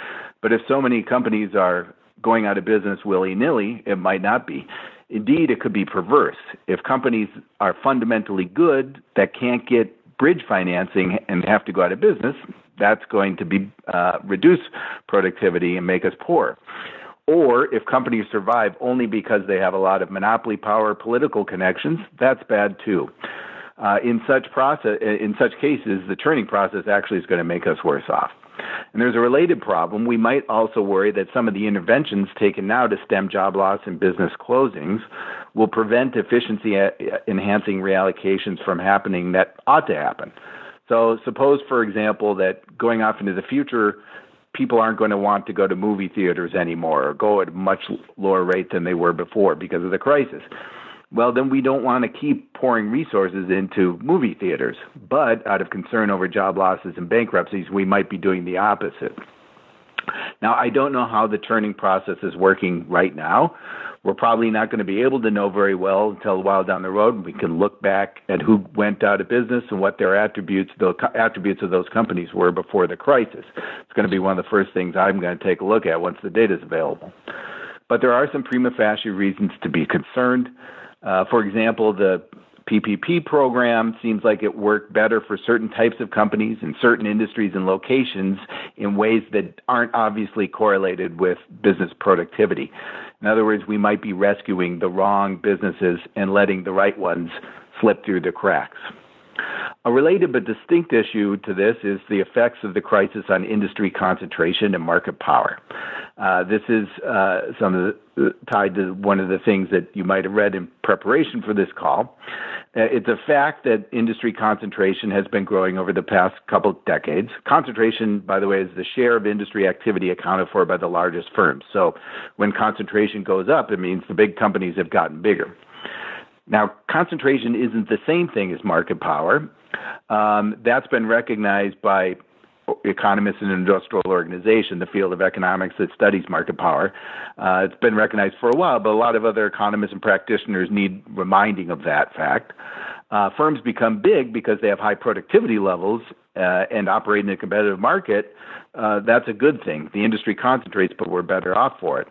but if so many companies are going out of business willy nilly, it might not be. Indeed, it could be perverse. If companies are fundamentally good that can't get bridge financing and have to go out of business, that's going to be uh, reduce productivity and make us poor. Or if companies survive only because they have a lot of monopoly power, political connections, that's bad too. Uh, in such process, in such cases, the churning process actually is going to make us worse off. And there's a related problem. We might also worry that some of the interventions taken now to stem job loss and business closings will prevent efficiency uh, enhancing reallocations from happening that ought to happen. So suppose, for example, that going off into the future, people aren't going to want to go to movie theaters anymore or go at a much lower rate than they were before because of the crisis. Well, then we don't want to keep pouring resources into movie theaters. But out of concern over job losses and bankruptcies, we might be doing the opposite. Now, I don't know how the churning process is working right now. We're probably not going to be able to know very well until a while down the road. We can look back at who went out of business and what their attributes, the attributes of those companies were before the crisis. It's going to be one of the first things I'm going to take a look at once the data is available. But there are some prima facie reasons to be concerned. Uh, for example, the PPP program seems like it worked better for certain types of companies in certain industries and locations in ways that aren't obviously correlated with business productivity. In other words, we might be rescuing the wrong businesses and letting the right ones slip through the cracks. A related but distinct issue to this is the effects of the crisis on industry concentration and market power. Uh, this is uh, some of the, tied to one of the things that you might have read in preparation for this call. Uh, it's a fact that industry concentration has been growing over the past couple decades. Concentration, by the way, is the share of industry activity accounted for by the largest firms. So when concentration goes up, it means the big companies have gotten bigger. Now, concentration isn't the same thing as market power. Um, that's been recognized by economists in an industrial organization, the field of economics that studies market power. Uh, it's been recognized for a while, but a lot of other economists and practitioners need reminding of that fact. Uh, firms become big because they have high productivity levels uh, and operate in a competitive market. Uh, that's a good thing. The industry concentrates, but we're better off for it.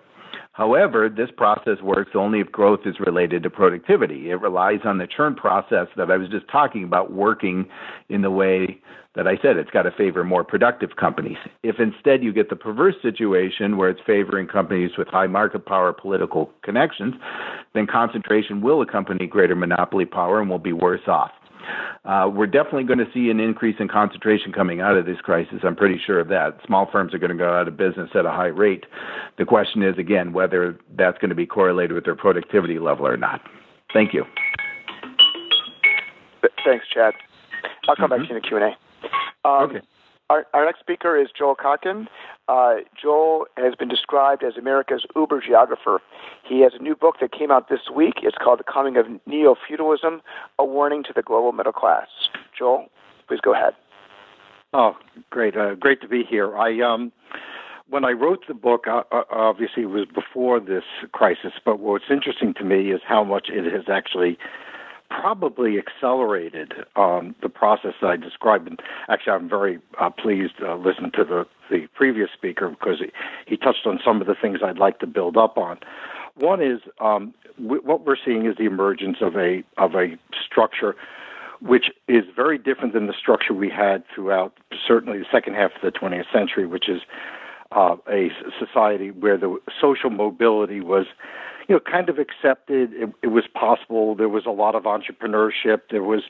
However, this process works only if growth is related to productivity. It relies on the churn process that I was just talking about working in the way that I said it's got to favor more productive companies. If instead you get the perverse situation where it's favoring companies with high market power, political connections, then concentration will accompany greater monopoly power and will be worse off. Uh, we're definitely going to see an increase in concentration coming out of this crisis. I'm pretty sure of that. Small firms are going to go out of business at a high rate. The question is, again, whether that's going to be correlated with their productivity level or not. Thank you. Thanks, Chad. I'll come mm-hmm. back to you in the Q&A. Um, okay. Our, our next speaker is Joel Kotkin. Uh, Joel has been described as America's Uber geographer. He has a new book that came out this week. It's called The Coming of Neo Feudalism A Warning to the Global Middle Class. Joel, please go ahead. Oh, great. Uh, great to be here. I. Um, when I wrote the book, uh, uh obviously it was before this crisis, but what's interesting to me is how much it has actually probably accelerated um, the process that I described. And actually, I'm very uh, pleased to uh, listen to the, the previous speaker because he, he touched on some of the things I'd like to build up on. One is um, w- what we're seeing is the emergence of a of a structure which is very different than the structure we had throughout certainly the second half of the 20th century, which is uh, a society where the social mobility was you know, kind of accepted. It, it was possible. There was a lot of entrepreneurship. There was,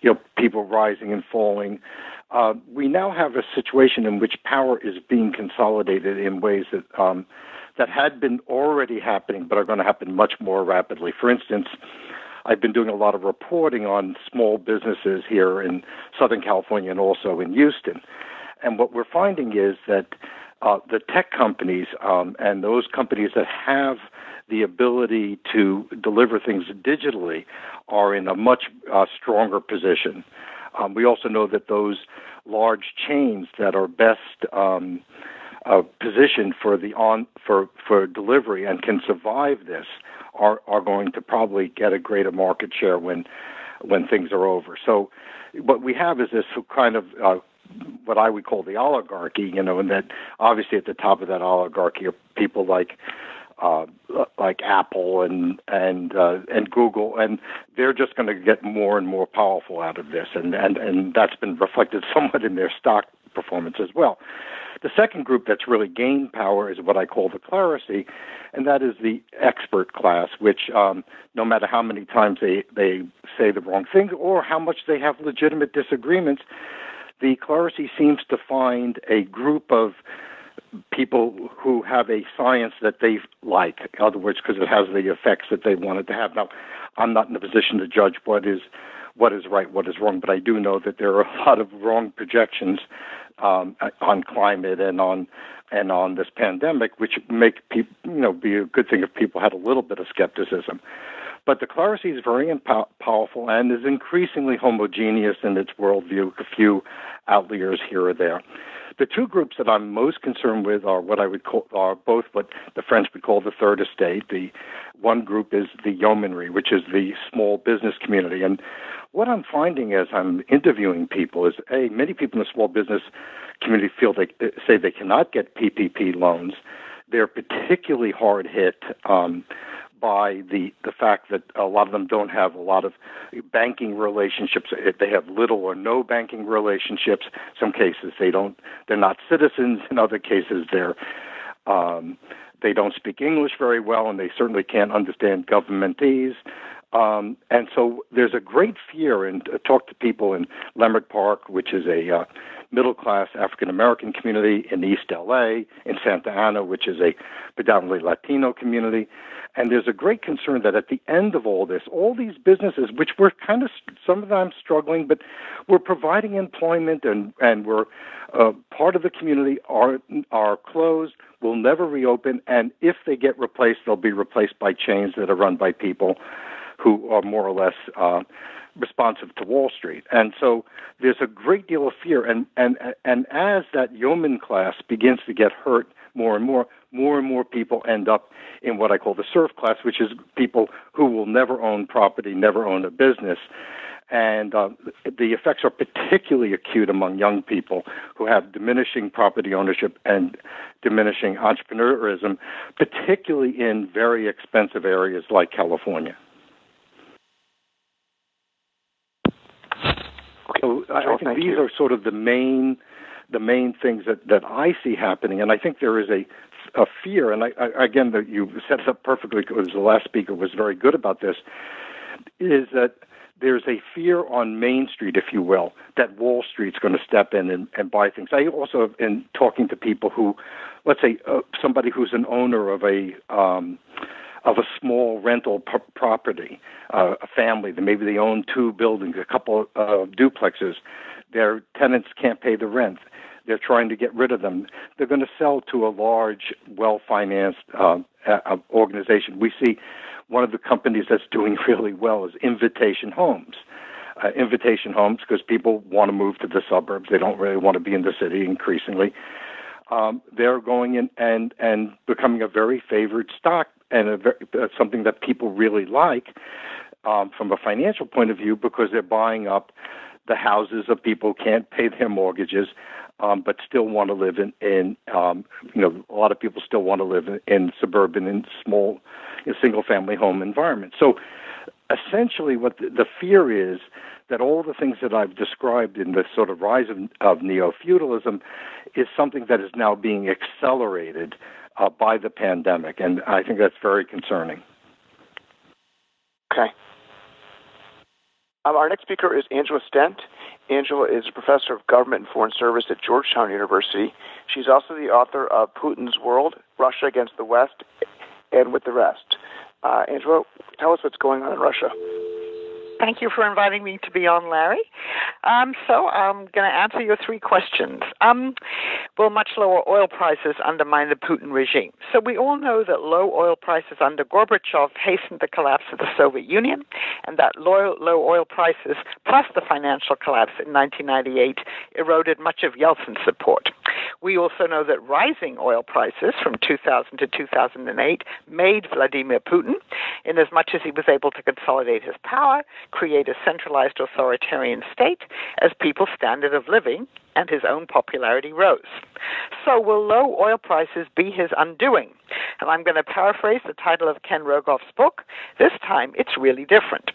you know, people rising and falling. Uh, we now have a situation in which power is being consolidated in ways that um, that had been already happening, but are going to happen much more rapidly. For instance, I've been doing a lot of reporting on small businesses here in Southern California and also in Houston, and what we're finding is that uh, the tech companies um, and those companies that have the ability to deliver things digitally are in a much uh, stronger position. Um, we also know that those large chains that are best um, uh, positioned for the on for for delivery and can survive this are are going to probably get a greater market share when when things are over. So what we have is this kind of uh, what I would call the oligarchy, you know, and that obviously at the top of that oligarchy are people like uh, like Apple and and uh, and Google, and they're just going to get more and more powerful out of this, and and and that's been reflected somewhat in their stock performance as well. The second group that's really gained power is what I call the clerisy, and that is the expert class, which um, no matter how many times they they say the wrong thing or how much they have legitimate disagreements, the clerisy seems to find a group of people who have a science that they like. In other words, because it has the effects that they wanted to have. Now, I'm not in a position to judge what is what is right, what is wrong, but I do know that there are a lot of wrong projections um, on climate and on and on this pandemic, which make people, you know, be a good thing if people had a little bit of skepticism. But the clerisy is very powerful and is increasingly homogeneous in its worldview, a few outliers here or there. The two groups that I'm most concerned with are what I would call are both what the French would call the third estate. The one group is the yeomanry, which is the small business community. And what I'm finding as I'm interviewing people is, a many people in the small business community feel they say they cannot get PPP loans. They're particularly hard hit um, by the the fact that a lot of them don't have a lot of banking relationships. They have little or no banking relationships. Some cases they don't. They're not citizens. In other cases they're um, they don't speak English very well, and they certainly can't understand governmentese. Um, and so there's a great fear, and uh, talk to people in Leimert Park, which is a uh, middle class African American community in East LA, in Santa Ana, which is a predominantly Latino community. And there's a great concern that at the end of all this, all these businesses, which we're kind of some of them struggling, but we're providing employment and and we're uh, part of the community, are are closed, will never reopen, and if they get replaced, they'll be replaced by chains that are run by people who are more or less uh, responsive to Wall Street. And so there's a great deal of fear. And, and, and as that yeoman class begins to get hurt more and more, more and more people end up in what I call the serf class, which is people who will never own property, never own a business. And uh, the effects are particularly acute among young people who have diminishing property ownership and diminishing entrepreneurism, particularly in very expensive areas like California. So I, I think these are sort of the main the main things that, that I see happening, and I think there is a a fear, and I, I, again, that you set up perfectly because the last speaker was very good about this, is that there's a fear on Main Street, if you will, that Wall Street's going to step in and, and buy things. I also, in talking to people who, let's say, uh, somebody who's an owner of a um, of a small rental p- property, uh, a family that maybe they own two buildings, a couple of duplexes. Their tenants can't pay the rent. They're trying to get rid of them. They're going to sell to a large, well-financed uh, uh, organization. We see one of the companies that's doing really well is Invitation Homes. Uh, invitation homes because people want to move to the suburbs. They don't really want to be in the city increasingly. Um, they're going in and and becoming a very favored stock and a, uh, something that people really like um, from a financial point of view because they're buying up the houses of people who can't pay their mortgages, um, but still want to live in, in um, you know, a lot of people still want to live in, in suburban and small, you know, single-family home environments. So, essentially, what the, the fear is that all the things that I've described in the sort of rise of, of neo-feudalism is something that is now being accelerated uh, by the pandemic, and I think that's very concerning. Okay. Um, our next speaker is Angela Stent. Angela is a professor of government and foreign service at Georgetown University. She's also the author of Putin's World Russia Against the West and with the Rest. Uh, Angela, tell us what's going on in Russia. Thank you for inviting me to be on, Larry. Um, so I'm going to answer your three questions. Um, will much lower oil prices undermine the Putin regime? So we all know that low oil prices under Gorbachev hastened the collapse of the Soviet Union, and that low, low oil prices plus the financial collapse in 1998 eroded much of Yeltsin's support. We also know that rising oil prices from 2000 to 2008 made Vladimir Putin, in as much as he was able to consolidate his power, create a centralized authoritarian state as people's standard of living and his own popularity rose. So, will low oil prices be his undoing? And I'm going to paraphrase the title of Ken Rogoff's book. This time, it's really different.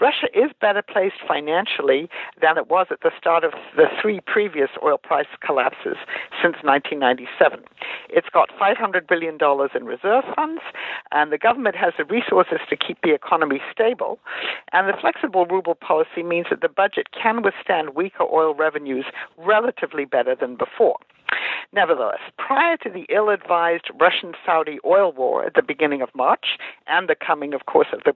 Russia is better placed financially than it was at the start of the three previous oil price collapses since 1997. It's got $500 billion in reserve funds, and the government has the resources to keep the economy stable. And the flexible ruble policy means that the budget can withstand weaker oil revenues relatively better than before. Nevertheless, prior to the ill advised Russian Saudi oil war at the beginning of March and the coming, of course, of the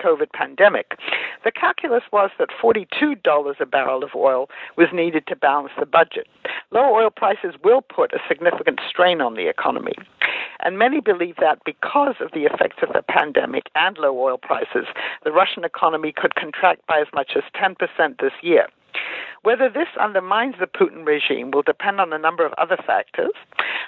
COVID pandemic, the calculus was that $42 a barrel of oil was needed to balance the budget. Low oil prices will put a significant strain on the economy. And many believe that because of the effects of the pandemic and low oil prices, the Russian economy could contract by as much as 10% this year. Whether this undermines the Putin regime will depend on a number of other factors.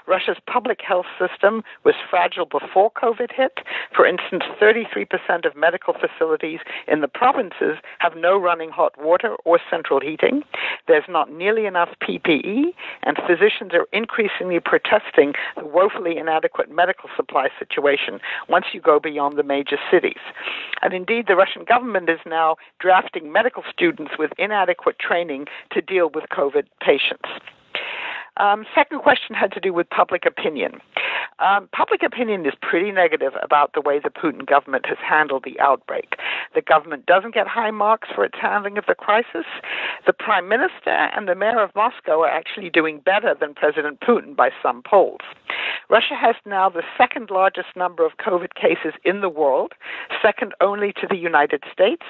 Russia's public health system was fragile before COVID hit. For instance, 33% of medical facilities in the provinces have no running hot water or central heating. There's not nearly enough PPE, and physicians are increasingly protesting the woefully inadequate medical supply situation once you go beyond the major cities. And indeed, the Russian government is now drafting medical students with inadequate training to deal with COVID patients. Um, second question had to do with public opinion. Um, public opinion is pretty negative about the way the Putin government has handled the outbreak. The government doesn't get high marks for its handling of the crisis. The prime minister and the mayor of Moscow are actually doing better than President Putin by some polls. Russia has now the second largest number of COVID cases in the world, second only to the United States,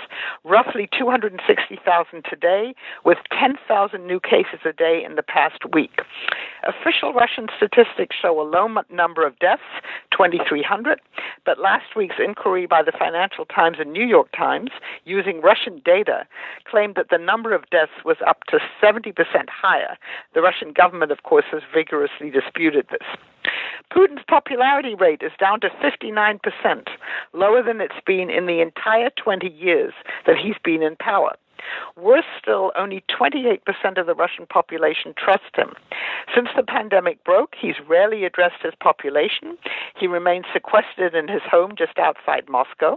roughly 260,000 today, with 10,000 new cases a day in the past week. Official Russian statistics show a low number of deaths, 2,300, but last week's inquiry by the Financial Times and New York Times, using Russian data, claimed that the number of deaths was up to 70% higher. The Russian government, of course, has vigorously disputed this. Putin's popularity rate is down to 59%, lower than it's been in the entire 20 years that he's been in power. Worse still, only 28% of the Russian population trust him. Since the pandemic broke, he's rarely addressed his population. He remains sequestered in his home just outside Moscow.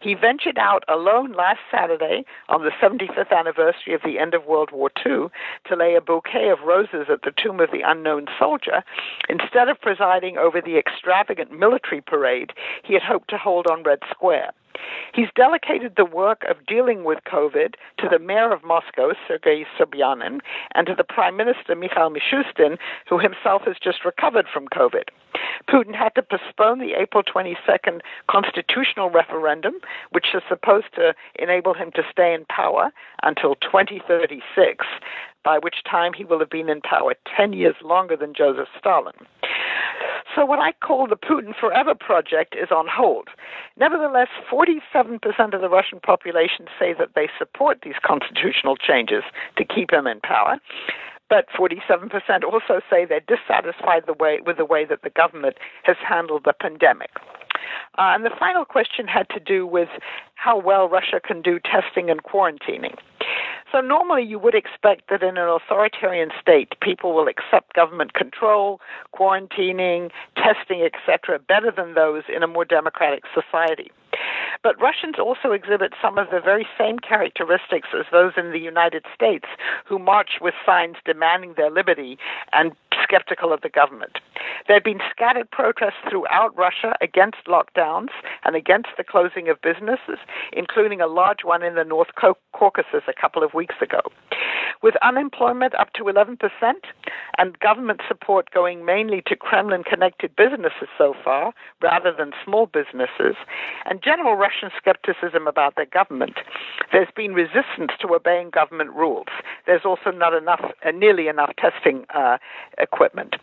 He ventured out alone last Saturday on the 75th anniversary of the end of World War II to lay a bouquet of roses at the tomb of the unknown soldier. Instead of presiding over the extravagant military parade he had hoped to hold on Red Square. He's delegated the work of dealing with COVID to the mayor of Moscow, Sergei Sobyanin, and to the prime minister, Mikhail Mishustin, who himself has just recovered from COVID. Putin had to postpone the April 22nd constitutional referendum, which is supposed to enable him to stay in power until 2036 by which time he will have been in power 10 years longer than Joseph Stalin. So, what I call the Putin Forever project is on hold. Nevertheless, 47% of the Russian population say that they support these constitutional changes to keep him in power. But 47% also say they're dissatisfied the way, with the way that the government has handled the pandemic. Uh, and the final question had to do with how well Russia can do testing and quarantining. So normally you would expect that in an authoritarian state, people will accept government control, quarantining, testing, etc., better than those in a more democratic society. But Russians also exhibit some of the very same characteristics as those in the United States, who march with signs demanding their liberty and skeptical of the government. There have been scattered protests throughout Russia against lockdowns and against the closing of businesses, including a large one in the North Caucasus a couple of weeks ago. With unemployment up to 11% and government support going mainly to Kremlin connected businesses so far, rather than small businesses, and general Russian skepticism about their government, there's been resistance to obeying government rules. There's also not enough, uh, nearly enough testing uh, equipment.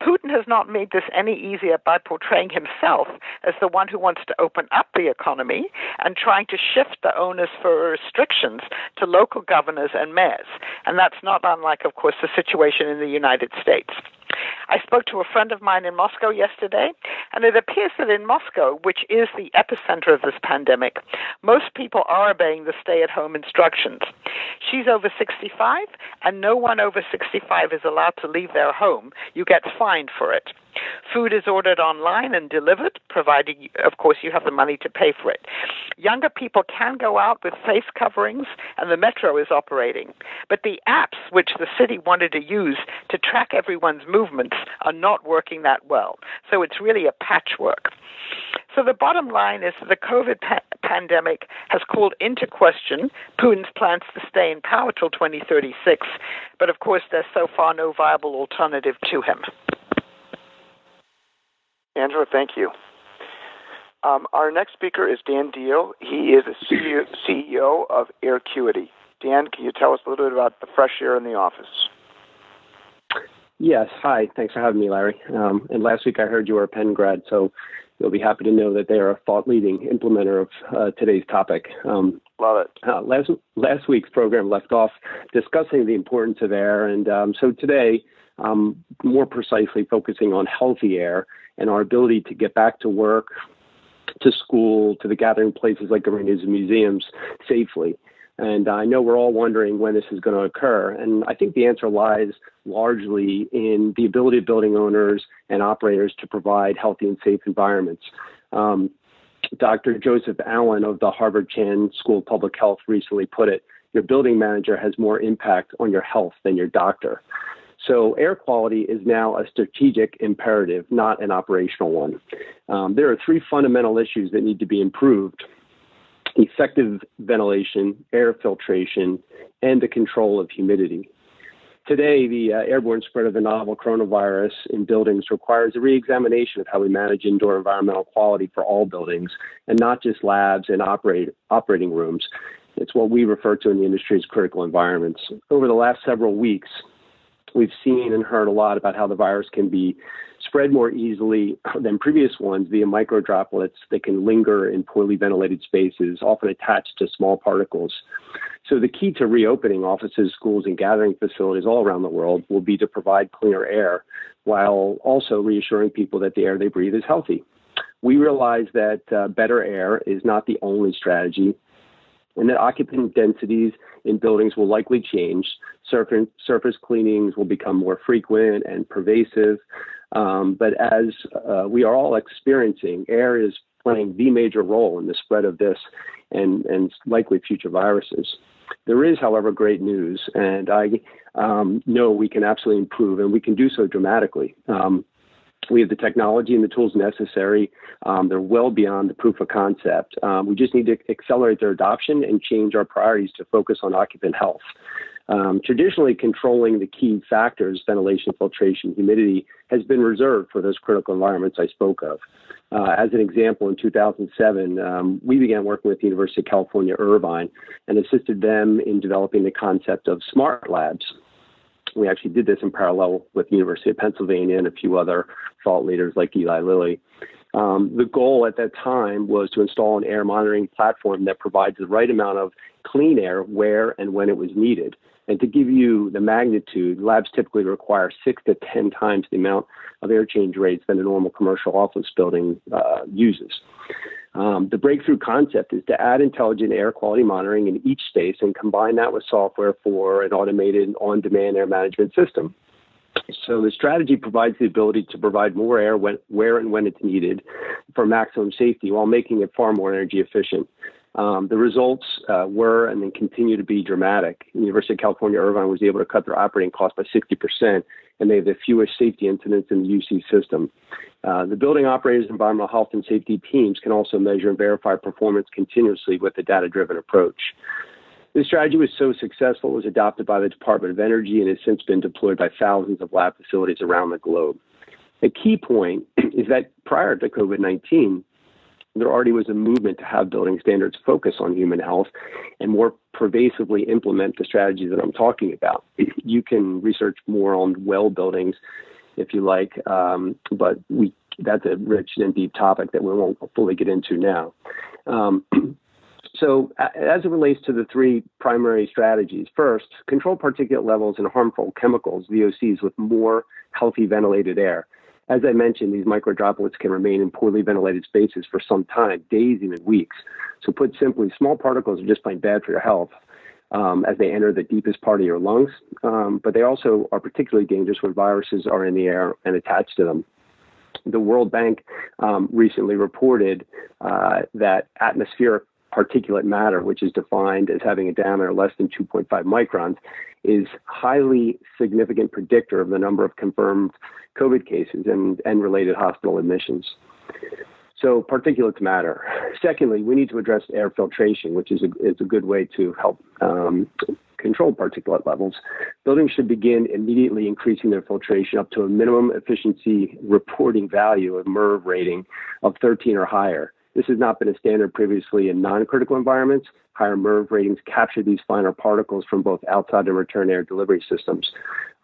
Putin has not made this any easier by portraying himself as the one who wants to open up the economy and trying to shift the onus for restrictions to local governors and mayors. And that's not unlike, of course, the situation in the United States. I spoke to a friend of mine in Moscow yesterday, and it appears that in Moscow, which is the epicenter of this pandemic, most people are obeying the stay at home instructions. She's over 65, and no one over 65 is allowed to leave their home. You get fined for it. Food is ordered online and delivered, provided, of course, you have the money to pay for it. Younger people can go out with face coverings, and the metro is operating. But the apps which the city wanted to use to track everyone's movements are not working that well. So it's really a patchwork. So the bottom line is that the COVID pa- pandemic has called into question Putin's plans to stay in power till 2036, but of course there's so far no viable alternative to him. Angela, thank you. Um, our next speaker is Dan Diehl. He is the CEO of Aircuity. Dan, can you tell us a little bit about the fresh air in the office? Yes. Hi. Thanks for having me, Larry. Um, and last week I heard you were a Penn grad, so you'll be happy to know that they are a thought-leading implementer of uh, today's topic. Um, Love it. Uh, last last week's program left off discussing the importance of air, and um, so today, um, more precisely focusing on healthy air and our ability to get back to work, to school, to the gathering places like arenas and museums safely. And I know we're all wondering when this is going to occur. And I think the answer lies largely in the ability of building owners and operators to provide healthy and safe environments. Um, Dr. Joseph Allen of the Harvard Chan School of Public Health recently put it your building manager has more impact on your health than your doctor. So, air quality is now a strategic imperative, not an operational one. Um, there are three fundamental issues that need to be improved effective ventilation, air filtration, and the control of humidity. Today, the uh, airborne spread of the novel coronavirus in buildings requires a reexamination of how we manage indoor environmental quality for all buildings, and not just labs and operate, operating rooms. It's what we refer to in the industry as critical environments. Over the last several weeks, we've seen and heard a lot about how the virus can be spread more easily than previous ones via microdroplets that can linger in poorly ventilated spaces, often attached to small particles. So, the key to reopening offices, schools, and gathering facilities all around the world will be to provide cleaner air while also reassuring people that the air they breathe is healthy. We realize that uh, better air is not the only strategy and that occupant densities in buildings will likely change. Surface, surface cleanings will become more frequent and pervasive. Um, but as uh, we are all experiencing, air is playing the major role in the spread of this and, and likely future viruses. There is, however, great news, and I um, know we can absolutely improve, and we can do so dramatically. Um, we have the technology and the tools necessary. Um, they're well beyond the proof of concept. Um, we just need to accelerate their adoption and change our priorities to focus on occupant health. Um, traditionally, controlling the key factors, ventilation, filtration, humidity, has been reserved for those critical environments I spoke of. Uh, as an example, in 2007, um, we began working with the University of California, Irvine, and assisted them in developing the concept of smart labs. We actually did this in parallel with the University of Pennsylvania and a few other thought leaders like Eli Lilly. Um, the goal at that time was to install an air monitoring platform that provides the right amount of clean air where and when it was needed. And to give you the magnitude, labs typically require six to 10 times the amount of air change rates than a normal commercial office building uh, uses. Um, the breakthrough concept is to add intelligent air quality monitoring in each space and combine that with software for an automated on demand air management system. So the strategy provides the ability to provide more air when, where and when it's needed for maximum safety while making it far more energy efficient. Um, the results uh, were and then continue to be dramatic. The University of California Irvine was able to cut their operating costs by 60%, and they have the fewest safety incidents in the UC system. Uh, the building operators, environmental health, and safety teams can also measure and verify performance continuously with a data driven approach. This strategy was so successful, it was adopted by the Department of Energy and has since been deployed by thousands of lab facilities around the globe. A key point is that prior to COVID 19, there already was a movement to have building standards focus on human health and more pervasively implement the strategies that I'm talking about. You can research more on well buildings if you like, um, but we that's a rich and deep topic that we won't fully get into now. Um, so, as it relates to the three primary strategies, first, control particulate levels and harmful chemicals, VOCs, with more healthy ventilated air. As I mentioned, these microdroplets can remain in poorly ventilated spaces for some time, days, even weeks. So, put simply, small particles are just plain bad for your health um, as they enter the deepest part of your lungs, um, but they also are particularly dangerous when viruses are in the air and attached to them. The World Bank um, recently reported uh, that atmospheric particulate matter, which is defined as having a diameter less than 2.5 microns, is highly significant predictor of the number of confirmed COVID cases and, and related hospital admissions. So particulates matter. Secondly, we need to address air filtration, which is a, is a good way to help um, control particulate levels. Buildings should begin immediately increasing their filtration up to a minimum efficiency reporting value of MERV rating of 13 or higher This has not been a standard previously in non critical environments. Higher MERV ratings capture these finer particles from both outside and return air delivery systems.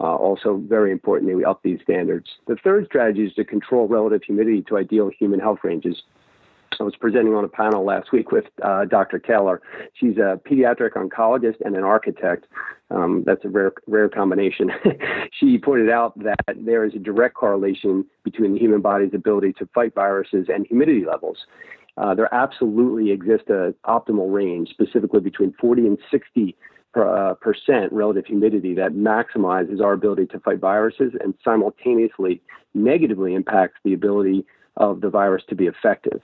Uh, also, very importantly, we up these standards. The third strategy is to control relative humidity to ideal human health ranges. I was presenting on a panel last week with uh, Dr. Taylor. She's a pediatric oncologist and an architect. Um, that's a rare, rare combination. she pointed out that there is a direct correlation between the human body's ability to fight viruses and humidity levels. Uh, there absolutely exists an optimal range, specifically between 40 and 60 uh, percent relative humidity that maximizes our ability to fight viruses and simultaneously negatively impacts the ability of the virus to be effective.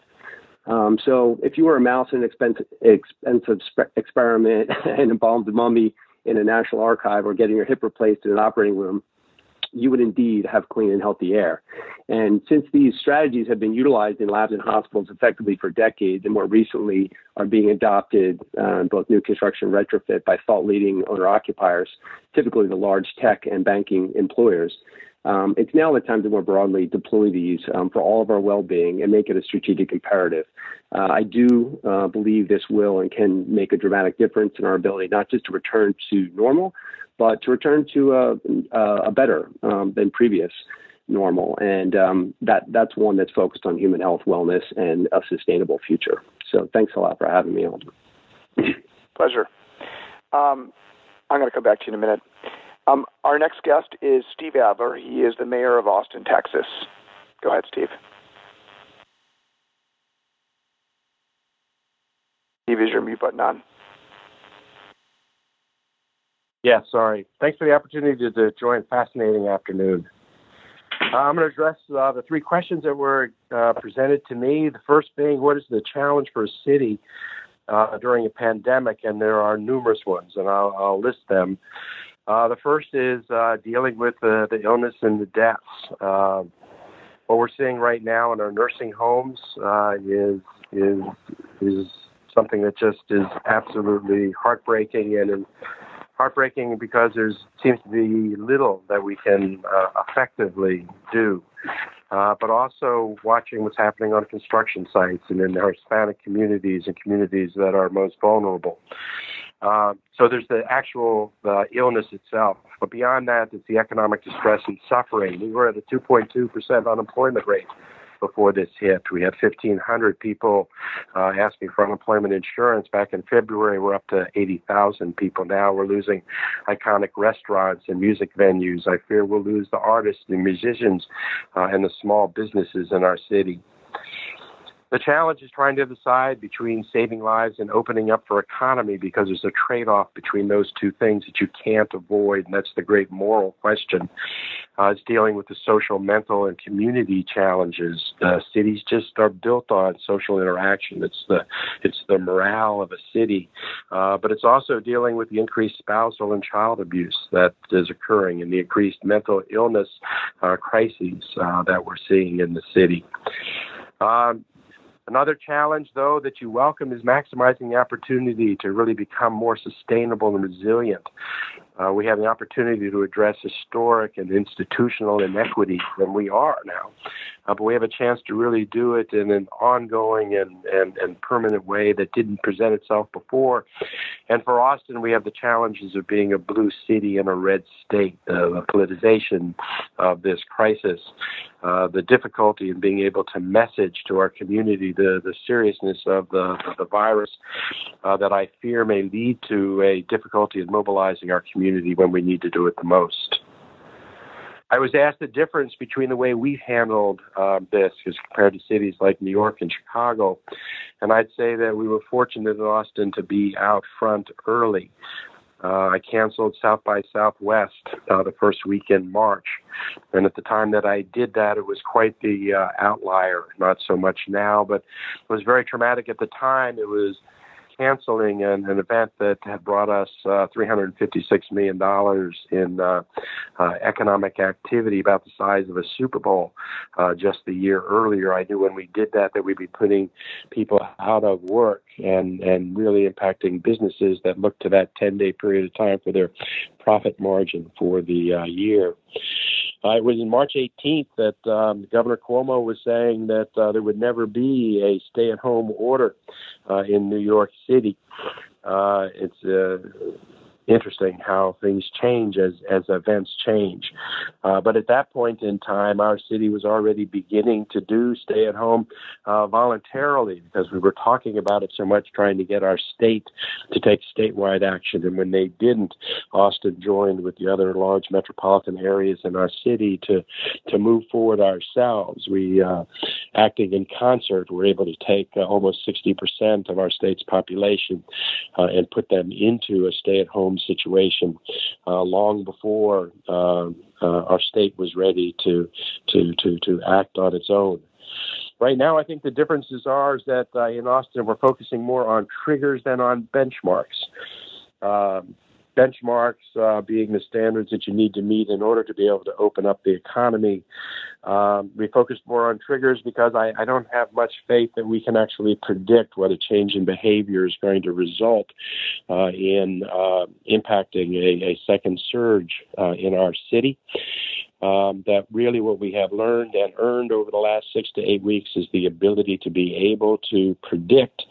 Um, so if you were a mouse in an expensive, expensive spe- experiment and embalmed mummy in a national archive or getting your hip replaced in an operating room, you would indeed have clean and healthy air. And since these strategies have been utilized in labs and hospitals effectively for decades, and more recently are being adopted uh, both new construction retrofit by thought leading owner occupiers, typically the large tech and banking employers, um, it's now the time to more broadly deploy these um, for all of our well-being and make it a strategic imperative. Uh, I do uh, believe this will and can make a dramatic difference in our ability not just to return to normal, but to return to a, a better um, than previous normal. And um, that that's one that's focused on human health, wellness, and a sustainable future. So thanks a lot for having me on. Pleasure. Um, I'm going to come back to you in a minute. Um, our next guest is Steve Adler. He is the mayor of Austin, Texas. Go ahead, Steve. Steve, is your mute button on? Yeah, sorry. Thanks for the opportunity to, join. Fascinating afternoon. Uh, I'm going to address uh, the three questions that were uh, presented to me. The first being, what is the challenge for a city uh, during a pandemic? And there are numerous ones, and I'll, I'll list them. Uh, the first is uh, dealing with the, the illness and the deaths. Uh, what we're seeing right now in our nursing homes uh, is is is something that just is absolutely heartbreaking and, and heartbreaking because there seems to be little that we can uh, effectively do. But also watching what's happening on construction sites and in our Hispanic communities and communities that are most vulnerable. Uh, so there's the actual uh, illness itself, but beyond that, it's the economic distress and suffering. We were at a 2.2% unemployment rate before this hit. We had 1,500 people uh, asking for unemployment insurance back in February. We're up to 80,000 people now. We're losing iconic restaurants and music venues. I fear we'll lose the artists and musicians uh, and the small businesses in our city. The challenge is trying to decide between saving lives and opening up for economy because there's a trade off between those two things that you can't avoid, and that's the great moral question. Uh, it's dealing with the social, mental, and community challenges. Uh, cities just are built on social interaction. It's the it's the morale of a city, uh, but it's also dealing with the increased spousal and child abuse that is occurring and the increased mental illness uh, crises uh, that we're seeing in the city. Um, Another challenge, though, that you welcome is maximizing the opportunity to really become more sustainable and resilient. Uh, we have the opportunity to address historic and institutional inequities, than we are now. Uh, but we have a chance to really do it in an ongoing and, and, and permanent way that didn't present itself before. And for Austin, we have the challenges of being a blue city and a red state, uh, the politicization of this crisis, uh, the difficulty in being able to message to our community the, the seriousness of the, the virus uh, that I fear may lead to a difficulty in mobilizing our community when we need to do it the most. I was asked the difference between the way we've handled um, this as compared to cities like New York and Chicago. And I'd say that we were fortunate in Austin to be out front early. Uh, I canceled South by Southwest uh, the first week in March. And at the time that I did that, it was quite the uh, outlier. Not so much now, but it was very traumatic at the time. It was canceling an, an event that had brought us uh, $356 million in uh, uh, economic activity, about the size of a Super Bowl, uh, just the year earlier. I knew when we did that that we'd be putting people out of work and, and really impacting businesses that look to that 10 day period of time for their profit margin for the uh, year. Uh, it was in March 18th that um, Governor Cuomo was saying that uh, there would never be a stay-at-home order uh, in New York City. Uh, it's uh, interesting how things change as as events change. Uh, but at that point in time, our city was already beginning to do stay at home uh, voluntarily because we were talking about it so much, trying to get our state to take statewide action. And when they didn't, Austin joined with the other large metropolitan areas in our city to to move forward ourselves. We, uh, acting in concert, were able to take uh, almost 60% of our state's population uh, and put them into a stay at home home situation uh, long before uh, uh, our state was ready to, to, to, to act on its own. Right now, I think the differences are is that uh, in Austin we're focusing more on triggers than on benchmarks. Um, benchmarks uh, being the standards that you need to meet in order to be able to open up the economy. Um, we focus more on triggers because I, I, don't have much faith that we can actually predict what a change in behavior is going to result uh, in uh, impacting a, a, second surge uh, in our city. Um, that really what we have learned and earned over the last six to eight weeks is the ability to be able to predict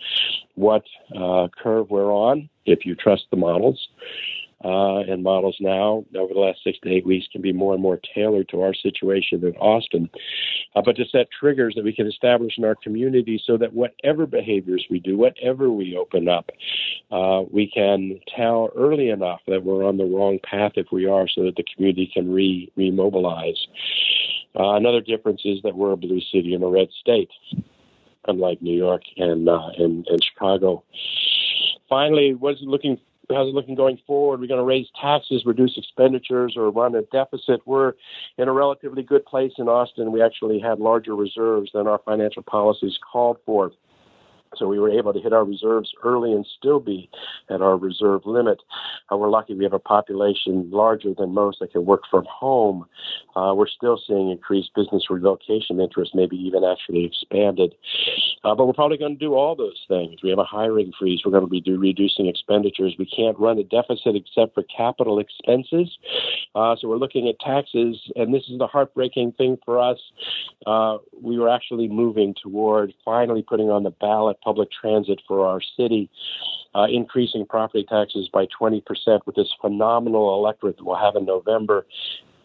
what uh, curve we're on if you trust the models uh, and models now over the last six to eight weeks can be more and more tailored to our situation in Austin. Uh, but to set triggers that we can establish in our community so that whatever behaviors we do, whatever we open up, uh, we can tell early enough that we're on the wrong path if we are so that the community can re remobilize. Uh, another difference is that we're a blue city and a red state, unlike New York and, uh, and, and Chicago finally, what's looking how's it looking going forward? We're going to raise taxes, reduce expenditures, or run a deficit. We're in a relatively good place in Austin. We actually had larger reserves than our financial policies called for. So we were able to hit our reserves early and still be at our reserve limit. Uh, we're lucky we have a population larger than most that can work from home. Uh, we're still seeing increased business relocation interest, maybe even actually expanded. Uh, but we're probably going to do all those things. We have a hiring freeze. We're going to be do, reducing expenditures. We can't run a deficit except for capital expenses. Uh, so we're looking at taxes, and this is the heartbreaking thing for us. Uh, we were actually moving toward finally putting on the ballot public transit for our city, uh, increasing property taxes by 20% with this phenomenal electorate that we'll have in November,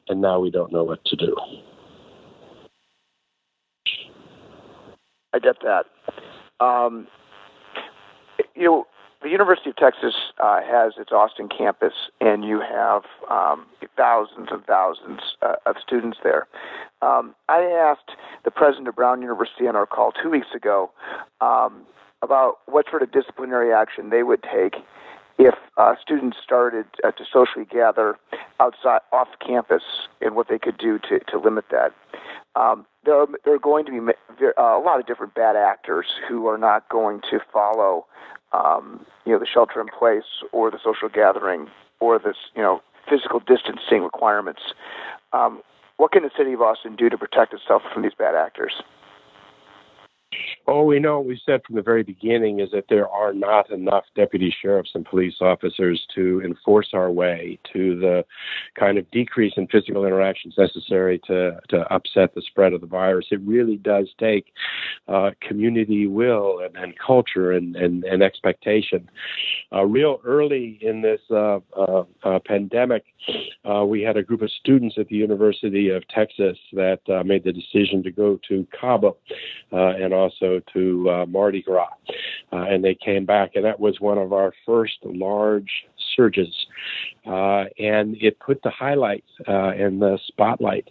and now we don't know what to do. I get that. Um, you know, the University of Texas uh, has its Austin campus, and you have um, thousands and thousands uh, of students there. Um, I asked the president of Brown University on our call two weeks ago um, about what sort of disciplinary action they would take if uh, students started uh, to socially gather outside off campus and what they could do to, to limit that. Um, there, are, there are going to be uh, a lot of different bad actors who are not going to follow, um, you know, the shelter in place or the social gathering or this, you know, physical distancing requirements. Um, what can the city of Austin do to protect itself from these bad actors? All we know, we said from the very beginning, is that there are not enough deputy sheriffs and police officers to enforce our way to the kind of decrease in physical interactions necessary to, to upset the spread of the virus. It really does take uh, community will and, and culture and, and, and expectation. Uh, real early in this uh, uh, uh pandemic, uh, we had a group of students at the University of Texas that made the decision to go to Cabo and also to uh, Mardi Gras, uh, and they came back, and that was one of our first large surges, uh, and it put the highlight uh, and the spotlight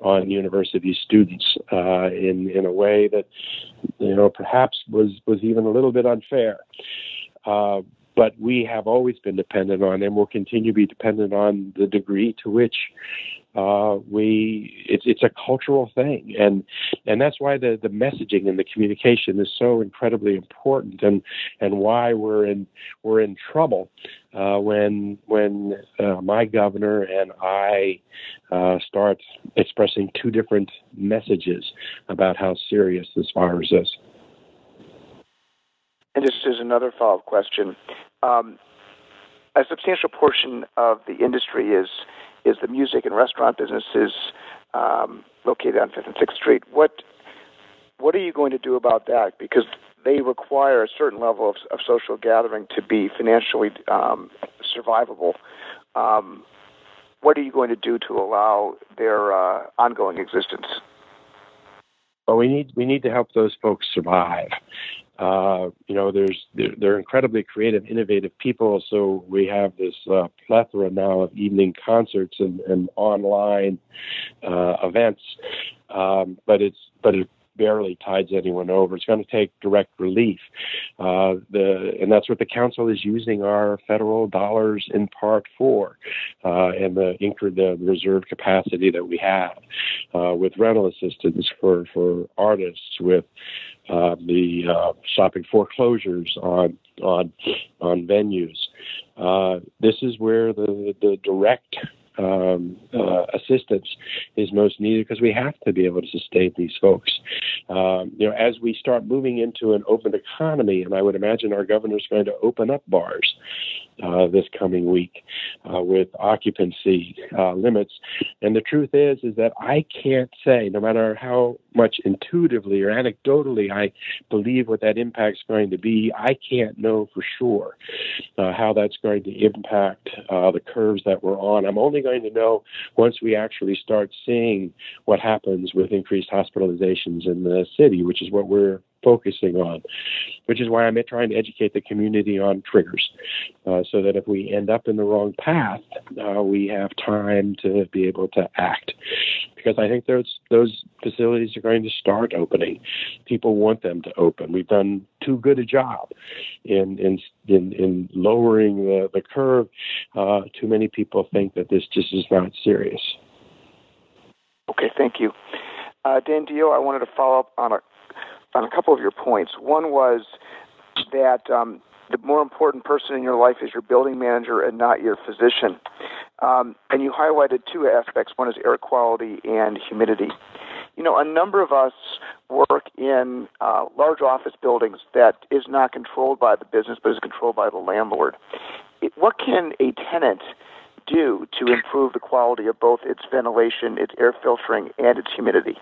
on university students uh, in in a way that you know perhaps was was even a little bit unfair. Uh, but we have always been dependent on and will continue to be dependent on the degree to which uh, we it's it's a cultural thing, and and that's why the the messaging and the communication is so incredibly important, and and why we're in we're in trouble uh, when when uh, my governor and I uh, start expressing two different messages about how serious this virus is. And this is another follow up question. Um, a substantial portion of the industry is is the music and restaurant businesses um, located on Fifth and Sixth Street. What what are you going to do about that? Because they require a certain level of, of social gathering to be financially um, survivable. Um, what are you going to do to allow their uh, ongoing existence? Well, we need we need to help those folks survive. Uh, you know, there's they're, they're, incredibly creative, innovative people. So we have this uh, plethora now of evening concerts and, and online uh, events. Um, but it's but it barely tides anyone over. It's going to take direct relief. Uh, the, and that's what the council is using our federal dollars in part for, uh, and the, the reserve capacity that we have uh, with rental assistance for, for artists, with uh, the uh, stopping foreclosures on on on venues. Uh, this is where the the direct um, uh, assistance is most needed because we have to be able to sustain these folks. Um, you know, as we start moving into an open economy, and I would imagine our governor is going to open up bars uh, this coming week uh, with occupancy uh, limits. And the truth is, is that I can't say, no matter how much intuitively or anecdotally I believe what that impact is going to be, I can't know for sure uh, how that's going to impact uh, the curves that we're on. I'm only going to know once we actually start seeing what happens with increased hospitalizations in the city, which is what we're focusing on, which is why I'm trying to educate the community on triggers uh, so that if we end up in the wrong path, uh, we have time to be able to act. Because I think those those facilities are going to start opening. People want them to open. We've done too good a job in in in, in lowering the, the curve. Uh, too many people think that this just is not serious. Okay, thank you. Uh, Dan Diehl, I wanted to follow up on a on a couple of your points. One was that um, the more important person in your life is your building manager and not your physician. Um, and you highlighted two aspects. One is air quality and humidity. You know, a number of us work in uh, large office buildings that is not controlled by the business, but is controlled by the landlord. It, what can a tenant do to improve the quality of both its ventilation, its air filtering, and its humidity?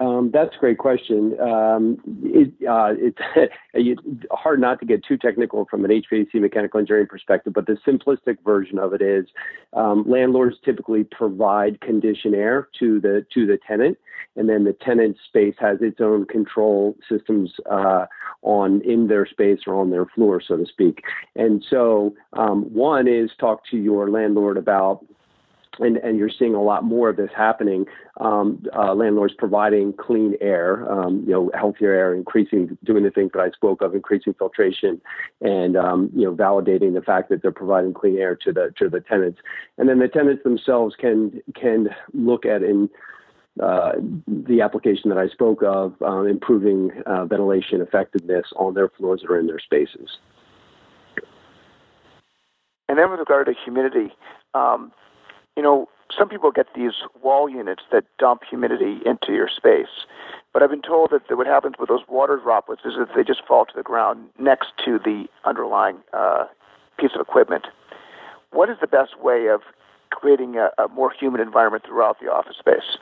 Um, that's a great question. Um, it, uh, it's hard not to get too technical from an HVAC mechanical engineering perspective, but the simplistic version of it is um, landlords typically provide conditioned air to the to the tenant, and then the tenant space has its own control systems uh, on in their space or on their floor, so to speak. And so, um, one is talk to your landlord about and, and you're seeing a lot more of this happening. Um, uh, landlords providing clean air, um, you know, healthier air, increasing, doing the things that I spoke of, increasing filtration, and um, you know, validating the fact that they're providing clean air to the to the tenants, and then the tenants themselves can can look at in uh, the application that I spoke of, uh, improving ventilation effectiveness on their floors or in their spaces. And then with regard to humidity, um, you know, some people get these wall units that dump humidity into your space. But I've been told that what happens with those water droplets is that they just fall to the ground next to the underlying uh, piece of equipment. What is the best way of creating a, a more humid environment throughout the office space?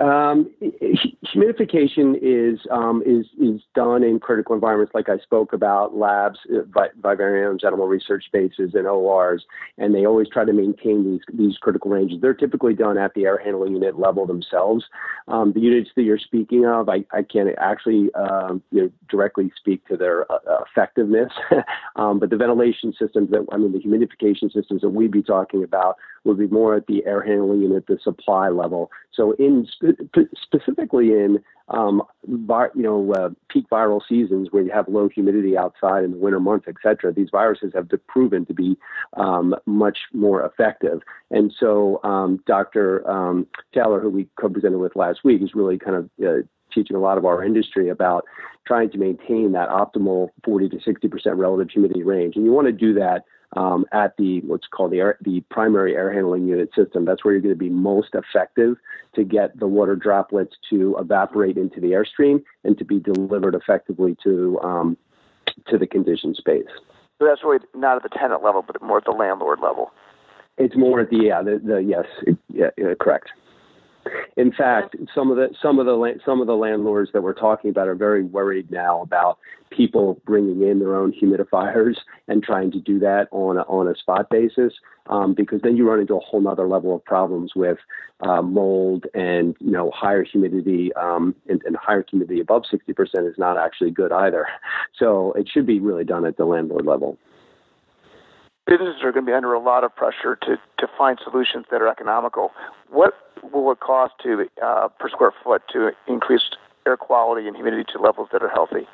Um, humidification is um, is is done in critical environments, like I spoke about, labs, uh, vivariums, animal research spaces, and ORs, and they always try to maintain these these critical ranges. They're typically done at the air handling unit level themselves. Um, the units that you're speaking of, I, I can't actually um, you know, directly speak to their uh, effectiveness, um, but the ventilation systems that I mean, the humidification systems that we'd be talking about would be more at the air handling and at the supply level. So in specifically in um, vi- you know uh, peak viral seasons where you have low humidity outside in the winter months, et cetera, these viruses have proven to be um, much more effective. And so um, Dr. Um, Taylor, who we co-presented with last week, is really kind of uh, teaching a lot of our industry about trying to maintain that optimal 40 to 60 percent relative humidity range. And you want to do that um, at the what's called the air, the primary air handling unit system. That's where you're going to be most effective to get the water droplets to evaporate into the airstream and to be delivered effectively to um, to the conditioned space. So that's really not at the tenant level, but more at the landlord level. It's more at the yeah the, the yes yeah, yeah correct. In fact, some of the some of the some of the landlords that we're talking about are very worried now about people bringing in their own humidifiers and trying to do that on a, on a spot basis, um, because then you run into a whole other level of problems with uh, mold and you know higher humidity um, and, and higher humidity above 60% is not actually good either. So it should be really done at the landlord level businesses are going to be under a lot of pressure to, to find solutions that are economical. What will it cost to uh, per square foot to increase air quality and humidity to levels that are healthy?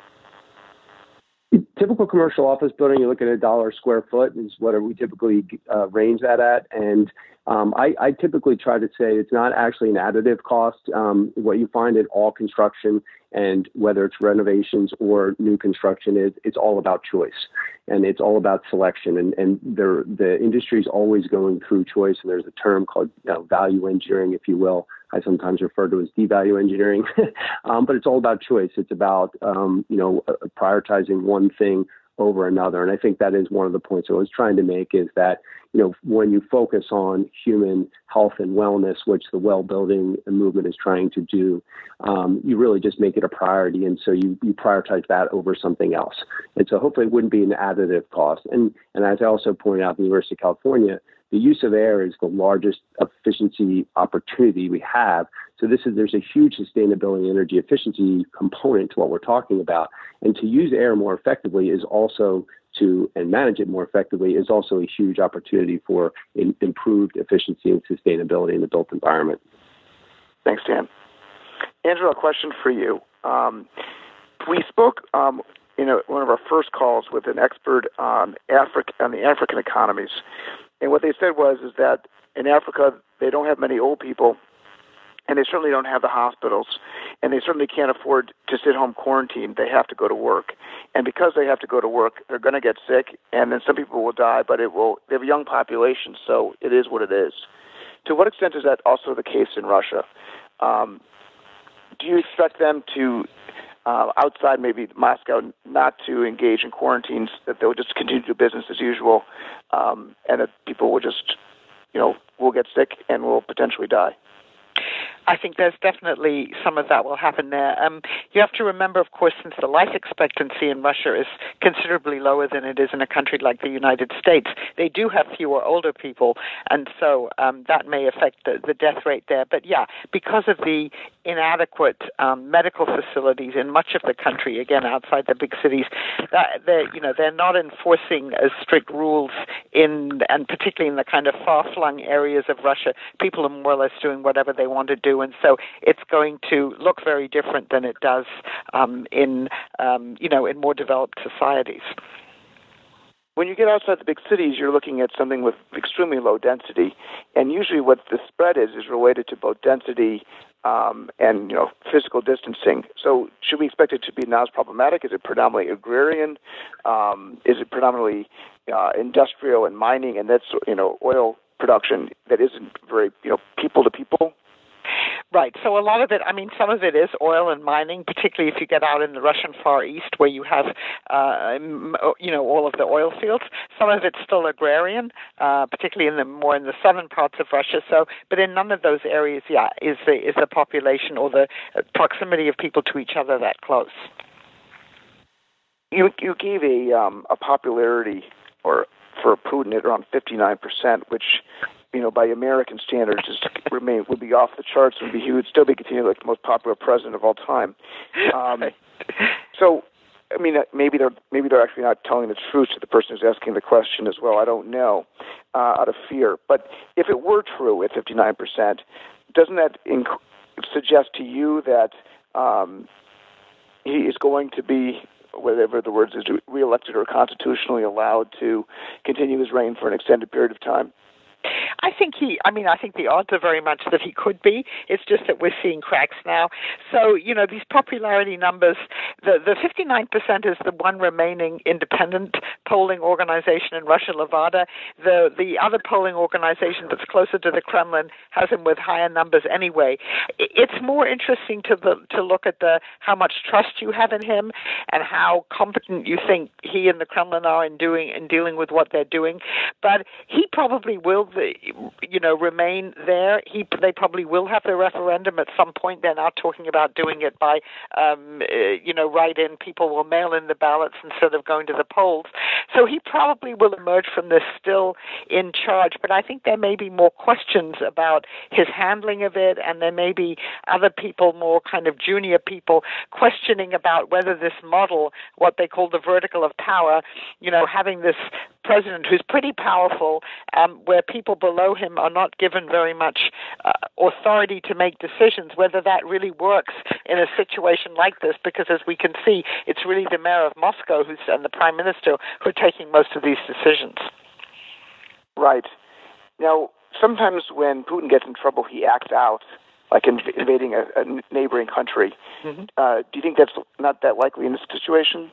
Typical commercial office building, you look at a dollar square foot is what we typically uh, range that at, and um, I, I, typically try to say it's not actually an additive cost. Um, what you find in all construction, and whether it's renovations or new construction, it's all about choice and it's all about selection. And, and the industry is always going through choice. And there's a term called you know, value engineering, if you will. I sometimes refer to as devalue engineering, um, but it's all about choice. It's about um, you know uh, prioritizing one thing over another. And I think that is one of the points I was trying to make is that, you know, when you focus on human health and wellness, which the well building movement is trying to do, um, you really just make it a priority. And so you, you prioritize that over something else. And so hopefully it wouldn't be an additive cost. And, and as I also pointed out, the University of California, the use of air is the largest efficiency opportunity we have. So this is there's a huge sustainability energy efficiency component to what we're talking about. And to use air more effectively is also to and manage it more effectively is also a huge opportunity for in, improved efficiency and sustainability in the built environment. Thanks, Dan. Angela, a question for you. Um, we spoke um, in a, one of our first calls with an expert on Africa on the African economies, and what they said was is that in Africa they don't have many old people, and they certainly don't have the hospitals, and they certainly can't afford to sit home quarantine. They have to go to work, and because they have to go to work, they're going to get sick, and then some people will die. But it will. They have a young population, so it is what it is. To what extent is that also the case in Russia? Um, do you expect them to uh, outside maybe Moscow not to engage in quarantines, that they'll just continue to do business as usual, um, and that people will just, you know, will get sick and will potentially die. I think there's definitely some of that will happen there. Um, you have to remember, of course, since the life expectancy in Russia is considerably lower than it is in a country like the United States, they do have fewer older people, and so um, that may affect the, the death rate there. But yeah, because of the inadequate um, medical facilities in much of the country, again outside the big cities, that they're you know they're not enforcing as strict rules in and particularly in the kind of far-flung areas of Russia. People are more or less doing whatever they want to do and so it's going to look very different than it does um, in um, you know in more developed societies. When you get outside the big cities, you're looking at something with extremely low density, and usually what the spread is is related to both density um, and you know physical distancing. So, should we expect it to be not as problematic? Is it predominantly agrarian? Um, is it predominantly uh, industrial and mining, and that's you know oil production that isn't very you know people to people? Right. So a lot of it, I mean, some of it is oil and mining, particularly if you get out in the Russian Far East where you have, uh, you know, all of the oil fields. Some of it's still agrarian, uh, particularly in the more in the southern parts of Russia. So, but in none of those areas, yeah, is the is the population or the proximity of people to each other that close. You you gave a um, a popularity or for Putin at around 59%, which you know, by American standards, is remain would be off the charts. Would be he would still be continued like the most popular president of all time. Um, so, I mean, uh, maybe they're maybe they're actually not telling the truth to the person who's asking the question as well. I don't know, uh, out of fear. But if it were true at 59 percent, doesn't that inc- suggest to you that um, he is going to be whatever the words is, reelected or constitutionally allowed to continue his reign for an extended period of time? I think he, I mean, I think the odds are very much that he could be. It's just that we're seeing cracks now. So, you know, these popularity numbers, the, the 59% is the one remaining independent polling organization in Russia, Levada. The, the other polling organization that's closer to the Kremlin has him with higher numbers anyway. It's more interesting to, the, to look at the, how much trust you have in him and how competent you think he and the Kremlin are in doing, in dealing with what they're doing. But he probably will you know, remain there. He, they probably will have the referendum at some point. They're now talking about doing it by, um, uh, you know, write-in. People will mail in the ballots instead of going to the polls. So he probably will emerge from this still in charge. But I think there may be more questions about his handling of it, and there may be other people, more kind of junior people, questioning about whether this model, what they call the vertical of power, you know, having this president who's pretty powerful, um, where people below him are not given very much uh, authority to make decisions, whether that really works in a situation like this, because as we can see, it's really the mayor of Moscow who's, and the prime minister who are taking most of these decisions. Right. Now, sometimes when Putin gets in trouble, he acts out, like inv- invading a, a neighboring country. Mm-hmm. Uh, do you think that's not that likely in this situation?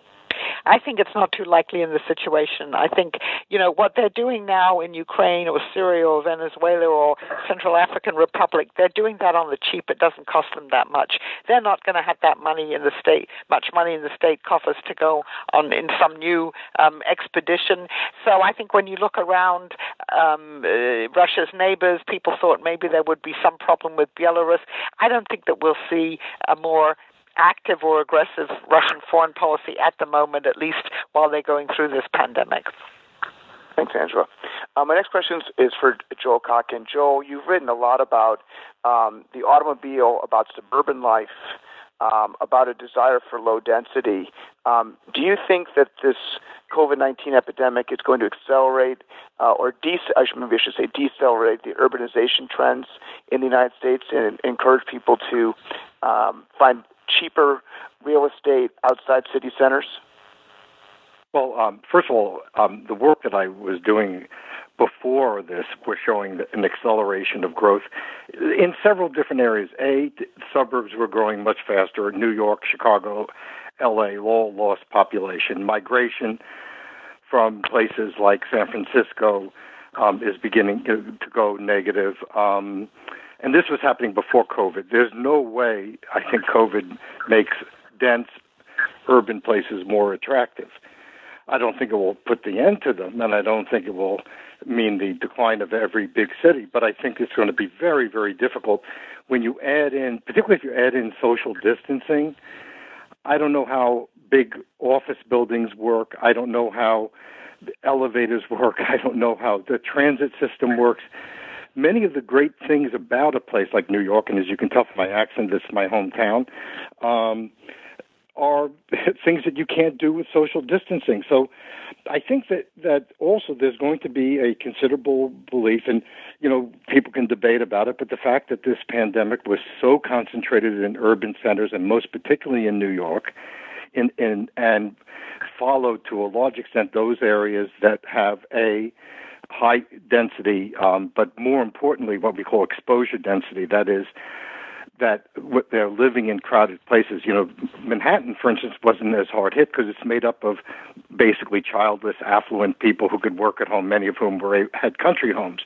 I think it's not too likely in the situation. I think, you know, what they're doing now in Ukraine or Syria or Venezuela or Central African Republic, they're doing that on the cheap. It doesn't cost them that much. They're not going to have that money in the state, much money in the state coffers to go on in some new um, expedition. So I think when you look around um, uh, Russia's neighbors, people thought maybe there would be some problem with Belarus. I don't think that we'll see a more active or aggressive Russian foreign policy at the moment, at least while they're going through this pandemic. Thanks, Angela. Uh, my next question is for Joel Kotkin. Joel, you've written a lot about um, the automobile, about suburban life, um, about a desire for low density. Um, do you think that this COVID 19 epidemic is going to accelerate uh, or de- maybe I should say decelerate the urbanization trends in the United States and encourage people to um, find cheaper real estate outside city centers? Well, um, first of all, um, the work that I was doing before this was showing an acceleration of growth in several different areas. A, suburbs were growing much faster. New York, Chicago, L.A. all lost population. Migration from places like San Francisco um, is beginning to, go negative. Um, and this was happening before COVID. There's no way I think COVID makes dense urban places more attractive. I don't think it will put the end to them, and I don't think it will mean the decline of every big city. But I think it's going to be very, very difficult when you add in, particularly if you add in social distancing. I don't know how big office buildings work. I don't know how elevators work. I don't know how the transit system works many of the great things about a place like New York, and as you can tell from my accent, this is my hometown, um, are things that you can't do with social distancing. So I think that, that also there's going to be a considerable belief, and you know, people can debate about it, but the fact that this pandemic was so concentrated in urban centers, and most particularly in New York, in, in, and followed to a large extent those areas that have a high density, um, but more importantly, what we call exposure density. That is, that they're living in crowded places. You know, Manhattan, for instance, wasn't as hard hit because it's made up of basically childless, affluent people who could work at home, many of whom were had country homes.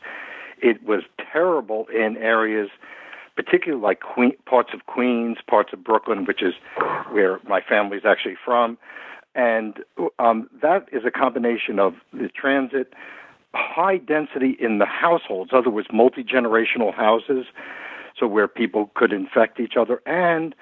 It was terrible in areas, particularly like Queen, parts of Queens, parts of Brooklyn, which is where my family's actually from. And um, that is a combination of the transit, high density in the households, other words, multi generational houses, so where people could infect each other, and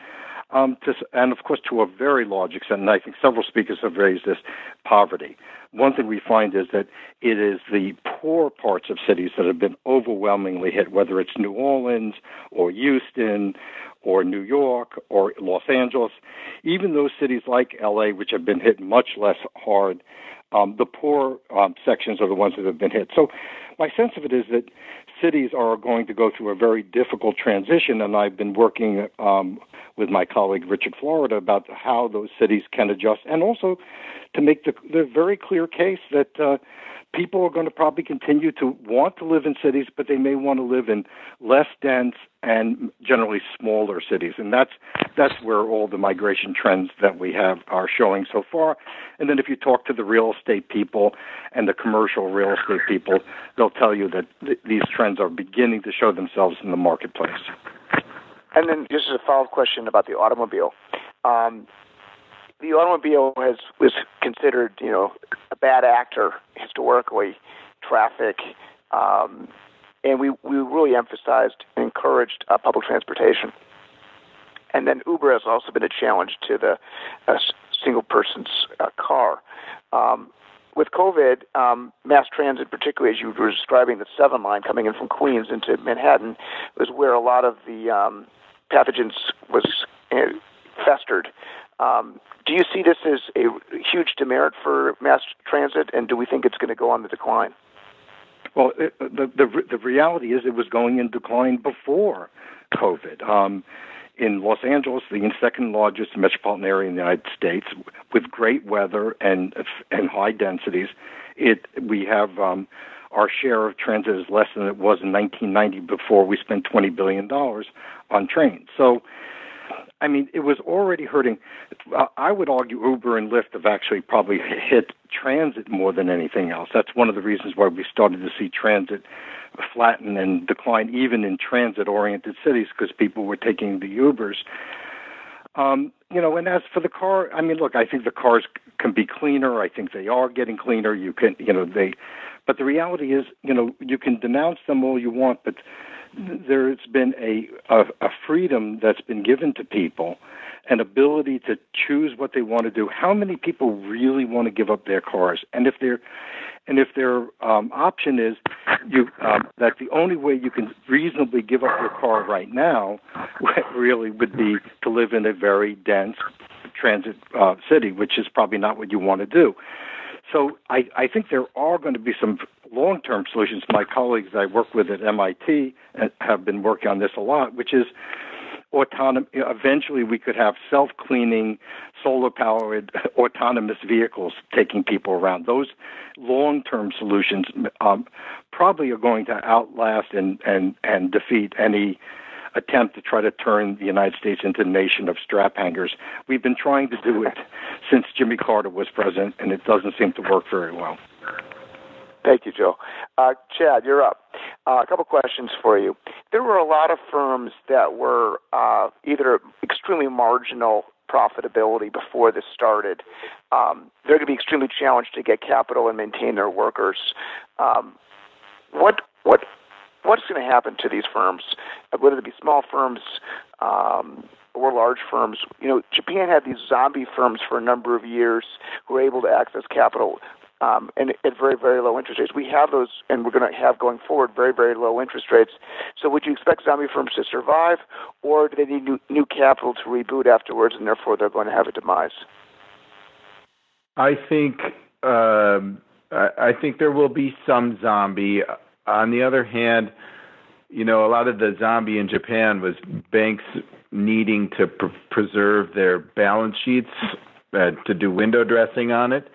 um, to, and of course to a very large extent, and I think several speakers have raised this, poverty. One thing we find is that it is the poor parts of cities that have been overwhelmingly hit, whether it's New Orleans or Houston or New York or Los Angeles, even those cities like LA, which have been hit much less hard um, the poor um, sections are the ones that have been hit. So, my sense of it is that cities are going to go through a very difficult transition, and I've been working um, with my colleague Richard Florida about how those cities can adjust, and also to make the, the very clear case that uh, people are going to probably continue to want to live in cities, but they may want to live in less dense and generally smaller cities, and that's that's where all the migration trends that we have are showing so far. And then if you talk to the real estate people and the commercial real estate people, they'll tell you that th- these trends are beginning to show themselves in the marketplace. And then just as a follow-up question about the automobile. Um, the automobile has was considered, you know, a bad actor historically, traffic, um, and we we really emphasized and encouraged uh, public transportation. And then Uber has also been a challenge to the uh, single person's uh, car. Um, with COVID, um, mass transit, particularly as you were describing the Seven Line coming in from Queens into Manhattan, was where a lot of the um, pathogens was uh, festered. Um, do you see this as a huge demerit for mass transit, and do we think it's going to go on the decline? Well, it, the, the the reality is it was going in decline before COVID. Um, in Los Angeles, the second largest metropolitan area in the United States, with great weather and and high densities, it we have um, our share of transit is less than it was in 1990 before we spent 20 billion dollars on trains. So I mean, it was already hurting. I would argue Uber and Lyft have actually probably hit transit more than anything else. That's one of the reasons why we started to see transit flatten and decline, even in transit-oriented cities, because people were taking the Ubers. Um, you know, and as for the car, I mean, look, I think the cars can be cleaner. I think they are getting cleaner. You can, you know, they, but the reality is, you know, you can denounce them all you want, but there's been a, a, a freedom that's been given to people, an ability to choose what they want to do. How many people really want to give up their cars? And if they're and if their um, option is you um, that the only way you can reasonably give up your car right now really would be to live in a very dense transit uh, city, which is probably not what you want to do. So I, I think there are going to be some long-term solutions. My colleagues I work with at MIT have been working on this a lot, which is autonomous. Eventually, we could have self-cleaning, solar-powered, autonomous vehicles taking people around. Those long-term solutions um, probably are going to outlast and and and defeat any attempt to try to turn the United States into a nation of strap hangers. We've been trying to do it since Jimmy Carter was president, and it doesn't seem to work very well. Thank you, Joe. Uh, Chad, you're up. Uh, a couple questions for you. There were a lot of firms that were uh, either extremely marginal profitability before this started. Um, they're going to be extremely challenged to get capital and maintain their workers. Um, what what what's going to happen to these firms, whether they be small firms um, or large firms? You know, Japan had these zombie firms for a number of years who were able to access capital um, and at very, very low interest rates. We have those, and we're going to have going forward very, very low interest rates. So, would you expect zombie firms to survive, or do they need new, new capital to reboot afterwards, and therefore they're going to have a demise? I think um, I think there will be some zombie. On the other hand, you know, a lot of the zombie in Japan was banks needing to pr- preserve their balance sheets uh, to do window dressing on it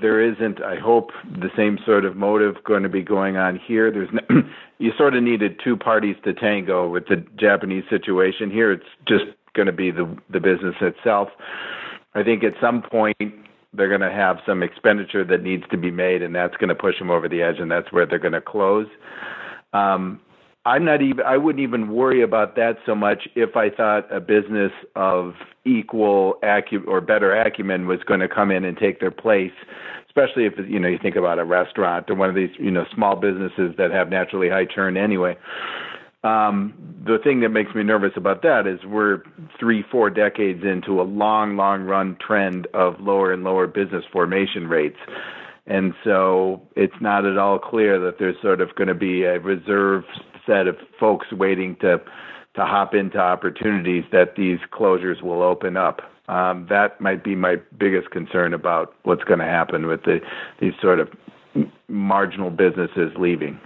there isn't, I hope, the same sort of motive going to be going on here. There's no, you sort of needed two parties to tango with the Japanese situation. Here, it's just going to be the the business itself. I think at some point they're going to have some expenditure that needs to be made, and that's going to push them over the edge, and that's where they're going to close. Um, I'm not even I wouldn't even worry about that so much if I thought a business of equal acu or better acumen was going to come in and take their place, especially if you know you think about a restaurant or one of these you know small businesses that have naturally high churn anyway. Um, the thing that makes me nervous about that is we're three, four decades into a long, long run trend of lower and lower business formation rates. And so it's not at all clear that there's sort of going to be a reserve set of folks waiting to to hop into opportunities that these closures will open up. Um, that might be my biggest concern about what's going to happen with the these sort of marginal businesses leaving.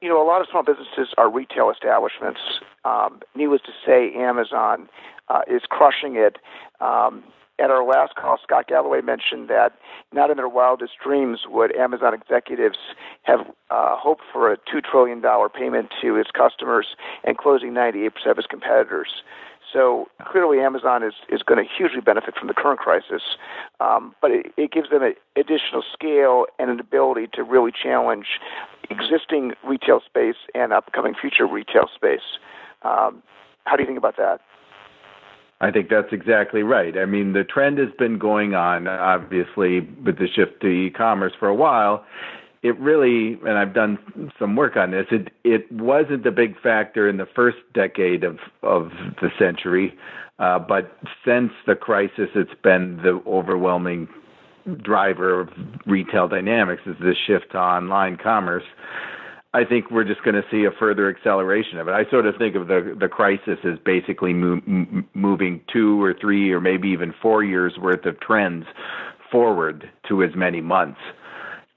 You know, a lot of small businesses are retail establishments. Um, needless to say, Amazon uh, is crushing it. Um, at our last call, Scott Galloway mentioned that not in their wildest dreams would Amazon executives have uh, hoped for a $2 trillion payment to its customers and closing 98% of its competitors. So clearly, Amazon is, is going to hugely benefit from the current crisis, um, but it, it gives them an additional scale and an ability to really challenge existing retail space and upcoming future retail space. Um, how do you think about that? I think that's exactly right. I mean, the trend has been going on, obviously, with the shift to e-commerce for a while. It really, and I've done some work on this. It it wasn't a big factor in the first decade of of the century, uh, but since the crisis, it's been the overwhelming driver of retail dynamics is this shift to online commerce. I think we're just going to see a further acceleration of it. I sort of think of the the crisis as basically mo- moving two or three or maybe even four years worth of trends forward to as many months.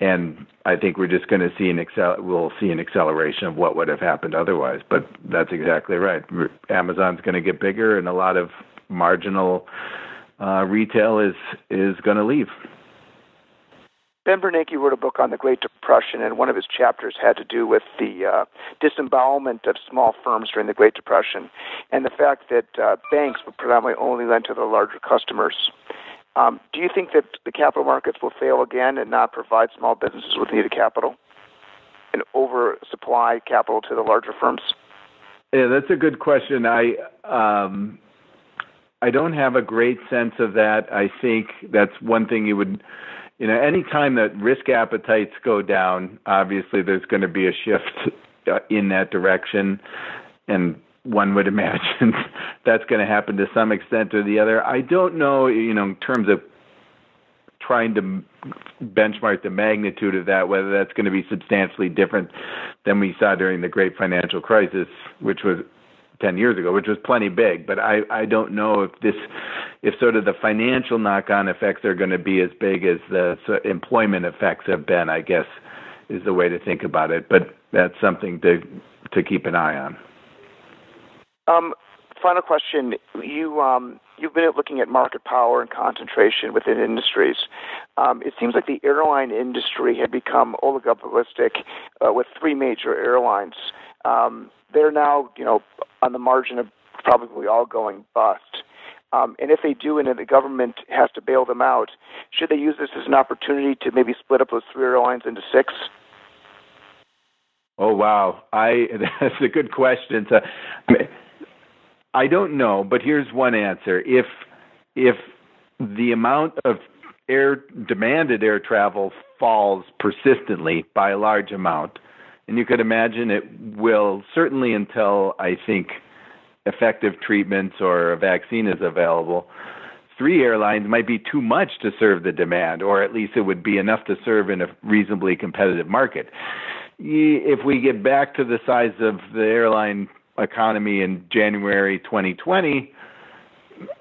And I think we're just going to see an accel- we'll see an acceleration of what would have happened otherwise. But that's exactly right. Amazon's going to get bigger, and a lot of marginal uh, retail is is going to leave. Ben Bernanke wrote a book on the Great Depression, and one of his chapters had to do with the uh, disembowelment of small firms during the Great Depression and the fact that uh, banks would predominantly only lend to their larger customers. Um, do you think that the capital markets will fail again and not provide small businesses with needed capital and oversupply capital to the larger firms? Yeah, that's a good question. I um, I don't have a great sense of that. I think that's one thing you would you know, any time that risk appetites go down, obviously there's going to be a shift uh, in that direction, and one would imagine that's going to happen to some extent or the other. I don't know, you know, in terms of trying to benchmark the magnitude of that, whether that's going to be substantially different than we saw during the great financial crisis, which was 10 years ago, which was plenty big. But I, I don't know if this, if sort of the financial knock on effects are going to be as big as the employment effects have been, I guess is the way to think about it. But that's something to, to keep an eye on. Um, final question. You, um, you've been looking at market power and concentration within industries. Um, it seems like the airline industry had become oligopolistic uh, with three major airlines. Um, they're now, you know, on the margin of probably all going bust. Um, and if they do, and the government has to bail them out, should they use this as an opportunity to maybe split up those three airlines into six? Oh wow, I that's a good question. I, I don't know, but here's one answer: if if the amount of air demanded air travel falls persistently by a large amount, and you could imagine it will certainly until I think effective treatments or a vaccine is available. Three airlines might be too much to serve the demand, or at least it would be enough to serve in a reasonably competitive market. If we get back to the size of the airline economy in January 2020,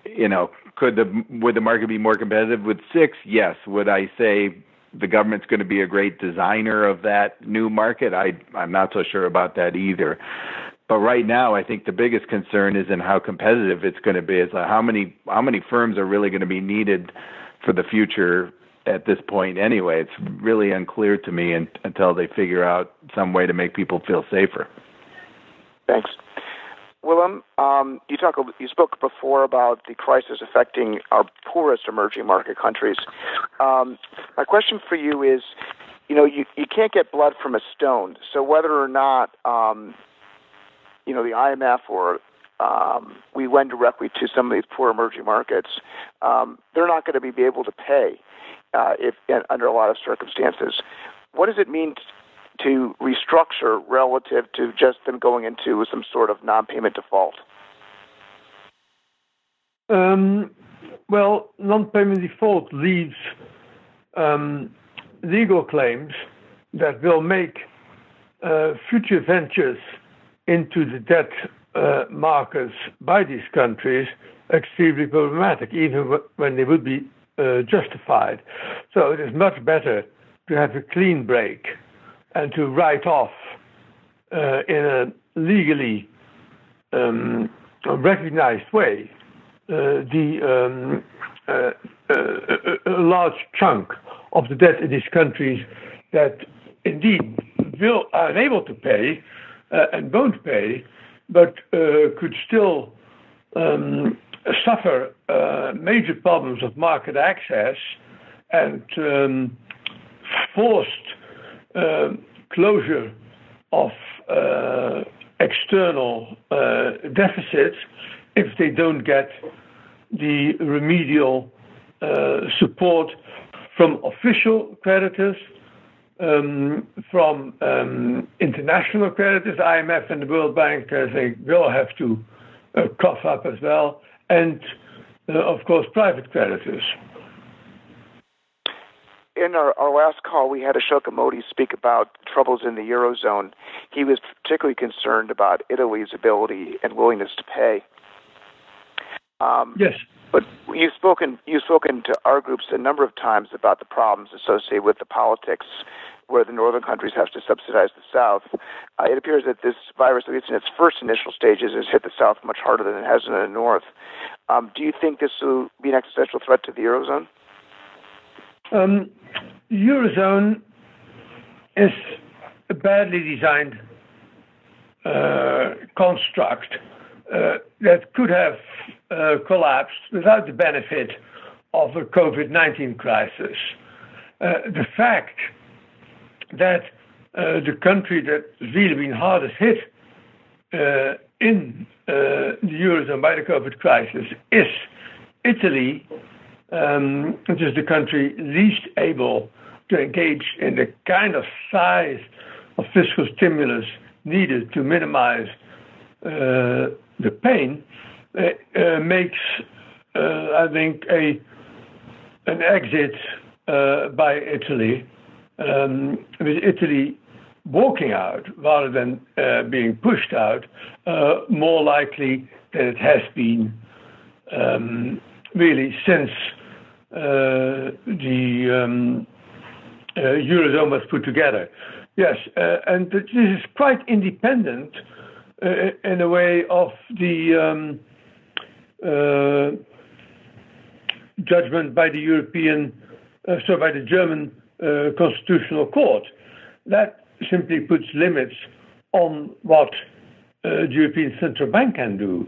you know, could the would the market be more competitive with six? Yes. Would I say the government's going to be a great designer of that new market. I I'm not so sure about that either. But right now, I think the biggest concern is in how competitive it's going to be. Is how many how many firms are really going to be needed for the future at this point anyway. It's really unclear to me until they figure out some way to make people feel safer. Thanks. Willem, um, you talk. You spoke before about the crisis affecting our poorest emerging market countries. Um, my question for you is, you know, you, you can't get blood from a stone. So whether or not, um, you know, the IMF or um, we lend directly to some of these poor emerging markets, um, they're not going to be able to pay uh, if under a lot of circumstances. What does it mean to restructure relative to just them going into some sort of non-payment default? Um, well, non-payment default leaves um, legal claims that will make uh, future ventures into the debt uh, markets by these countries extremely problematic, even when they would be uh, justified. So it is much better to have a clean break and to write off uh, in a legally um, recognized way uh, the um, uh, a large chunk of the debt in these countries that indeed will are unable to pay uh, and won't pay, but uh, could still um, suffer uh, major problems of market access and um, forced uh, closure of uh, external uh, deficits if they don't get the remedial support from official creditors um, from um, international creditors, IMF and the World Bank, I think, will have to uh, cough up as well, and uh, of course, private creditors. In our, our last call, we had Ashoka Mody speak about troubles in the Eurozone. He was particularly concerned about Italy's ability and willingness to pay. Um, yes. But you've spoken you've spoken to our groups a number of times about the problems associated with the politics where the northern countries have to subsidize the south. Uh, it appears that this virus, at least in its first initial stages, has hit the south much harder than it has in the north. Um, do you think this will be an existential threat to the eurozone? Um, eurozone is a badly designed uh, construct uh, that could have uh, collapsed without the benefit of the COVID 19 crisis. Uh, the fact that uh, the country that's really been hardest hit uh, in the Eurozone by the COVID crisis is Italy, um, which is the country least able to engage in the kind of size of fiscal stimulus needed to minimize uh, the pain, uh, makes, uh, I think, a an exit by Italy um, with Italy walking out rather than uh, being pushed out, uh, more likely than it has been um, really since uh, the um, uh, Eurozone was put together. Yes, uh, and this is quite independent uh, in a way of the um, judgment by the European, so by the German uh, constitutional court. That simply puts limits on what uh, the European Central Bank can do.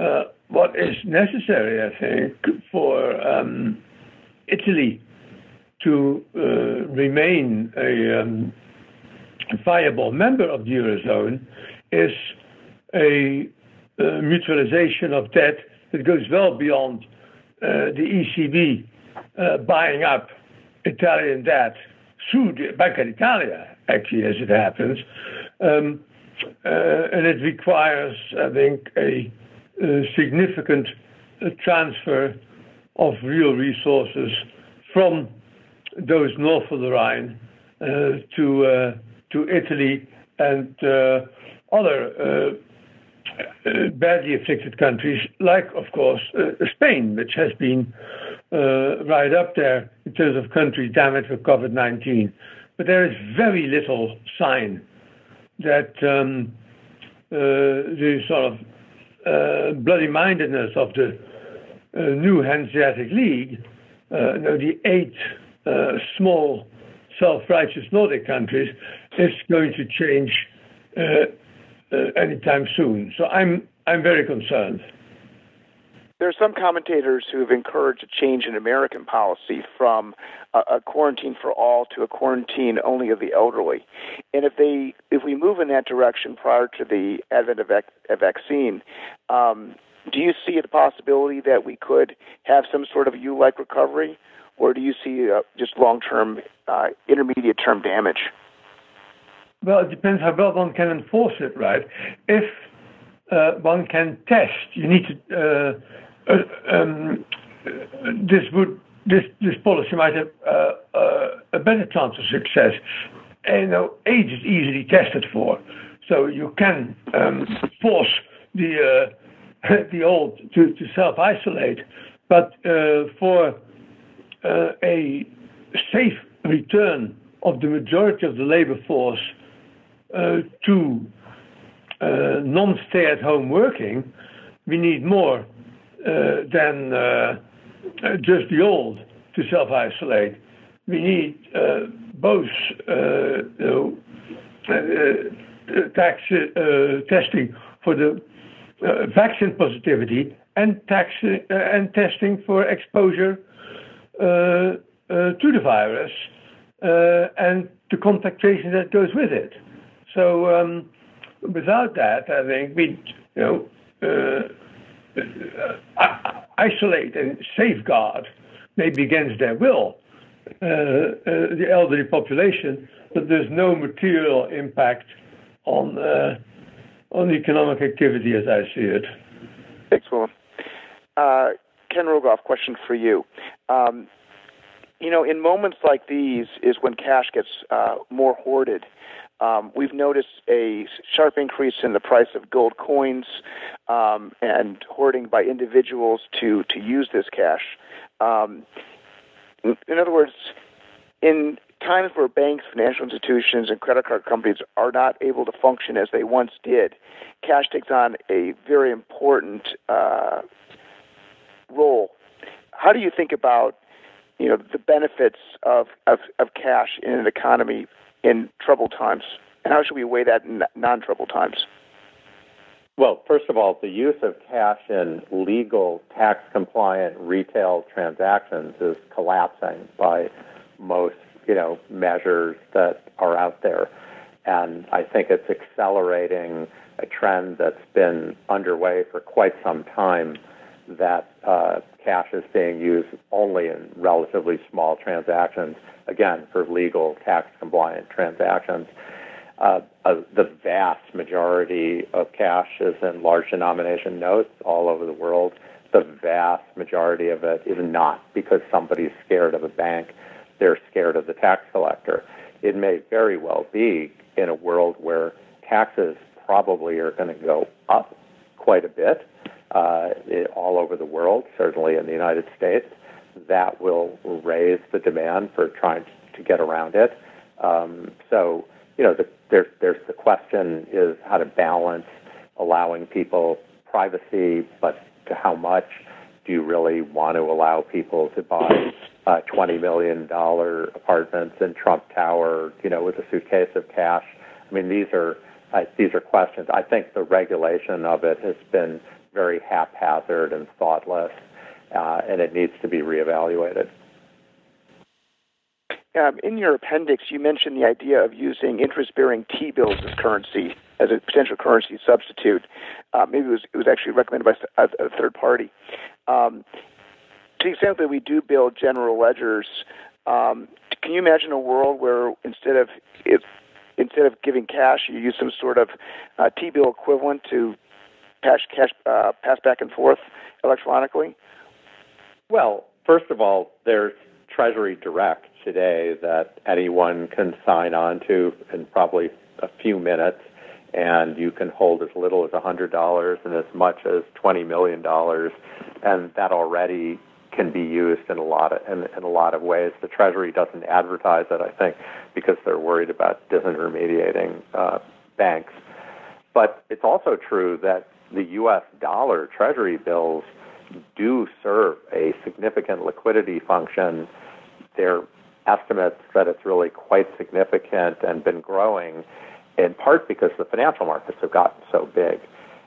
Uh, what is necessary, I think, for um, Italy to uh, remain a um, viable member of the Eurozone is a uh, mutualization of debt that goes well beyond uh, the ECB buying up Italian debt through the Banca d'Italia, actually, as it happens. Um, uh, and it requires, I think, a, a significant transfer of real resources from those north of the Rhine uh, to uh, to Italy and uh, other badly afflicted countries, like, of course, Spain, which has been right up there in terms of countries damaged with COVID 19. But there is very little sign that um, the sort of uh, bloody mindedness of the uh, new Hanseatic League, uh, no, the eight small self righteous Nordic countries, is going to change anytime soon. So I'm, I'm very concerned there are some commentators who have encouraged a change in American policy from a, a, quarantine for all to a quarantine only of the elderly. And if they, if we move in that direction prior to the advent of a vaccine, um, do you see the possibility that we could have some sort of U-like recovery, or do you see uh, just long-term, uh, intermediate-term damage? Well, it depends how well one can enforce it, right? If uh, one can test, you need to uh, um, this would this this policy might have uh, uh, a better chance of success. And you know, age is easily tested for, so you can um, force the uh, the old to, to self isolate, but uh, for uh, a safe return of the majority of the labor force to non stay at home working, we need more uh, than uh, uh, just the old to self isolate. We need uh, both uh, you know, uh, tax testing for the vaccine positivity and tax and testing for exposure to the virus and the contact tracing that goes with it. So um, without that, I think we, you know, uh, uh, isolate and safeguard, maybe against their will, uh, uh, the elderly population, but there's no material impact on uh, on economic activity as I see it. Willem. Uh, Ken Rogoff, question for you. Um, you know, in moments like these is when cash gets more hoarded um, we've noticed a sharp increase in the price of gold coins um, and hoarding by individuals to, to use this cash. Um, in other words, in times where banks, financial institutions, and credit card companies are not able to function as they once did, cash takes on a very important uh, role. How do you think about you know the benefits of, of, of cash in an economy in troubled times? And how should we weigh that in non troubled times? Well, first of all, the use of cash in legal, tax compliant retail transactions is collapsing by most, you know, measures that are out there. And I think it's accelerating a trend that's been underway for quite some time that uh, cash is being used only in relatively small transactions, again, for legal, tax compliant transactions. Uh, uh, the vast majority of cash is in large denomination notes all over the world. The vast majority of it is not because somebody's scared of a bank, they're scared of the tax collector. It may very well be in a world where taxes probably are going to go up quite a bit uh, all over the world, certainly in the United States, that will raise the demand for trying to get around it. Um, so, you know, the, there's there's the question is how to balance allowing people privacy, but to how much do you really want to allow people to buy uh, twenty million dollar apartments in Trump Tower, you know, with a suitcase of cash? I mean, these are uh, these are questions. I think the regulation of it has been very haphazard and thoughtless, uh, and it needs to be reevaluated. Um, in your appendix, you mentioned the idea of using interest-bearing T-bills as currency, as a potential currency substitute. Uh, maybe it was, it was actually recommended by a, a third party. Um, to the extent that we do build general ledgers, um, can you imagine a world where instead of if, instead of giving cash, you use some sort of uh, T-bill equivalent to cash cash uh, pass back and forth electronically? Well, first of all, there's Treasury Direct today that anyone can sign on to in probably a few minutes, and you can hold as little as $100 and as much as $20 million, and that already can be used in a lot of in, in a lot of ways. The Treasury doesn't advertise it, I think, because they're worried about disintermediating uh, banks. But it's also true that the U.S. dollar Treasury bills do serve a significant liquidity function. There are estimates that it's really quite significant and been growing, in part because the financial markets have gotten so big.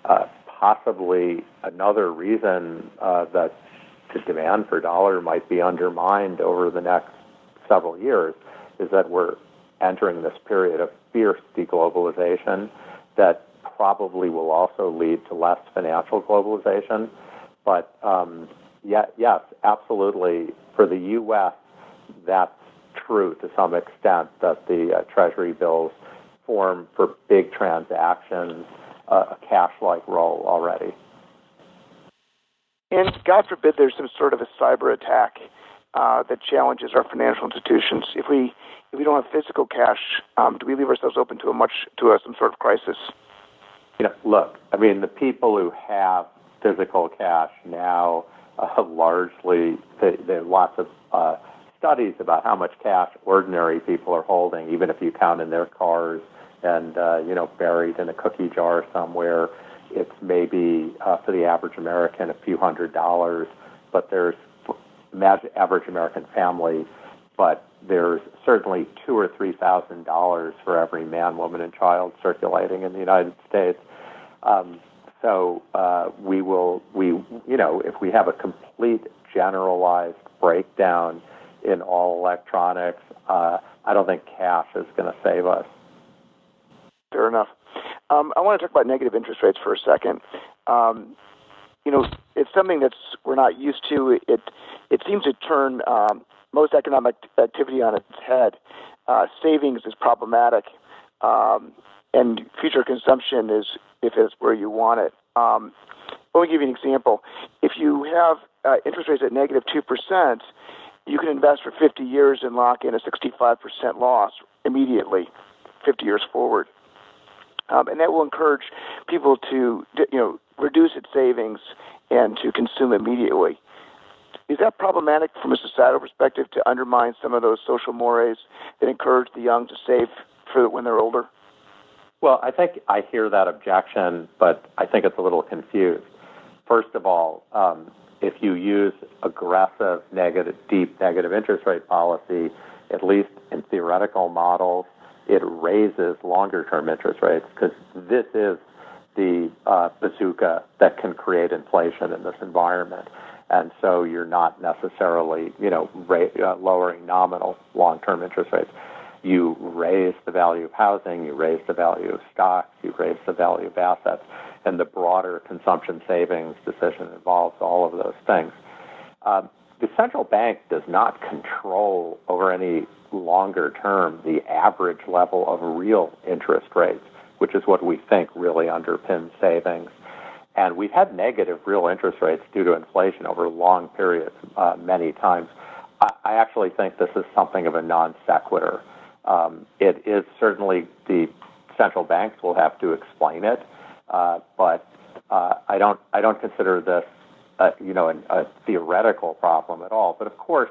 Uh, possibly another reason uh, that the demand for dollar might be undermined over the next several years is that we're entering this period of fierce deglobalization that probably will also lead to less financial globalization. But um, yeah, yes, absolutely. For the U.S., that's true to some extent that the uh, Treasury bills form for big transactions uh, a cash-like role already. And God forbid there's some sort of a cyber attack uh, that challenges our financial institutions. If we if we don't have physical cash, um, do we leave ourselves open to a much to a, some sort of crisis? You know, look, I mean, the people who have physical cash now uh, largely, they, there are lots of uh, studies about how much cash ordinary people are holding, even if you count in their cars and, uh, you know, buried in a cookie jar somewhere. It's maybe uh, for the average American a few hundred dollars, but there's average American family, but there's certainly two or three thousand dollars for every man, woman, and child circulating in the United States. Um, so uh, we will, we you know, if we have a complete generalized breakdown in all electronics, uh, I don't think cash is going to save us. Fair enough. Um, I want to talk about negative interest rates for a second. Um, you know, it's something that's we're not used to. It it seems to turn um, most economic activity on its head. Uh, savings is problematic, um, and future consumption is if it's where you want it. Um, let me give you an example. If you have uh, interest rates at negative two percent, you can invest for 50 years and lock in a 65% loss immediately, 50 years forward. Um, and that will encourage people to, you know, reduce its savings and to consume immediately. Is that problematic from a societal perspective to undermine some of those social mores that encourage the young to save for when they're older? Well, I think I hear that objection, but I think it's a little confused. First of all, um, if you use aggressive negative, deep negative interest rate policy, at least in theoretical models, it raises longer term interest rates because this is the uh, bazooka that can create inflation in this environment. And so you're not necessarily, you know, uh, lowering nominal long-term interest rates. You raise the value of housing, you raise the value of stocks, you raise the value of assets and the broader consumption savings decision involves all of those things. Um, the central bank does not control over any longer term the average level of real interest rates, which is what we think really underpins savings. And we've had negative real interest rates due to inflation over long periods uh, many times. I, actually think this is something of a non sequitur. Um, it is certainly the central banks will have to explain it. Uh, but uh, I don't I don't consider this uh, you know a, a theoretical problem at all. But of course,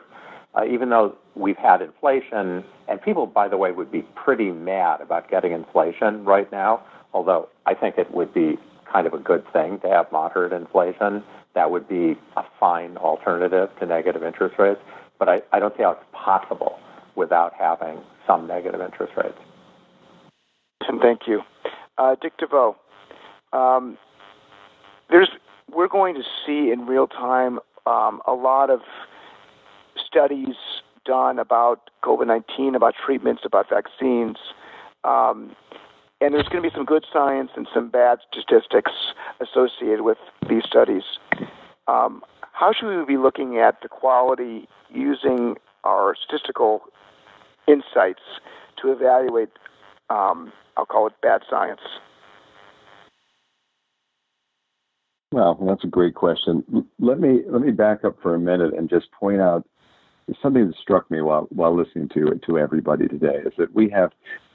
uh, even though we've had inflation, and people, by the way, would be pretty mad about getting inflation right now. Although I think it would be kind of a good thing to have moderate inflation. That would be a fine alternative to negative interest rates. But I, I don't see how it's possible without having some negative interest rates. Tim, thank you. Uh, Dick De Veaux, um, there's we're going to see in real time um, a lot of studies done about COVID 19, about treatments, about vaccines. Um, and there's going to be some good science and some bad statistics associated with these studies. Um, how should we be looking at the quality using our statistical insights to evaluate, um, I'll call it bad science? Well, that's a great question. Let me let me back up for a minute and just point out something that struck me while while listening to to everybody today is that we have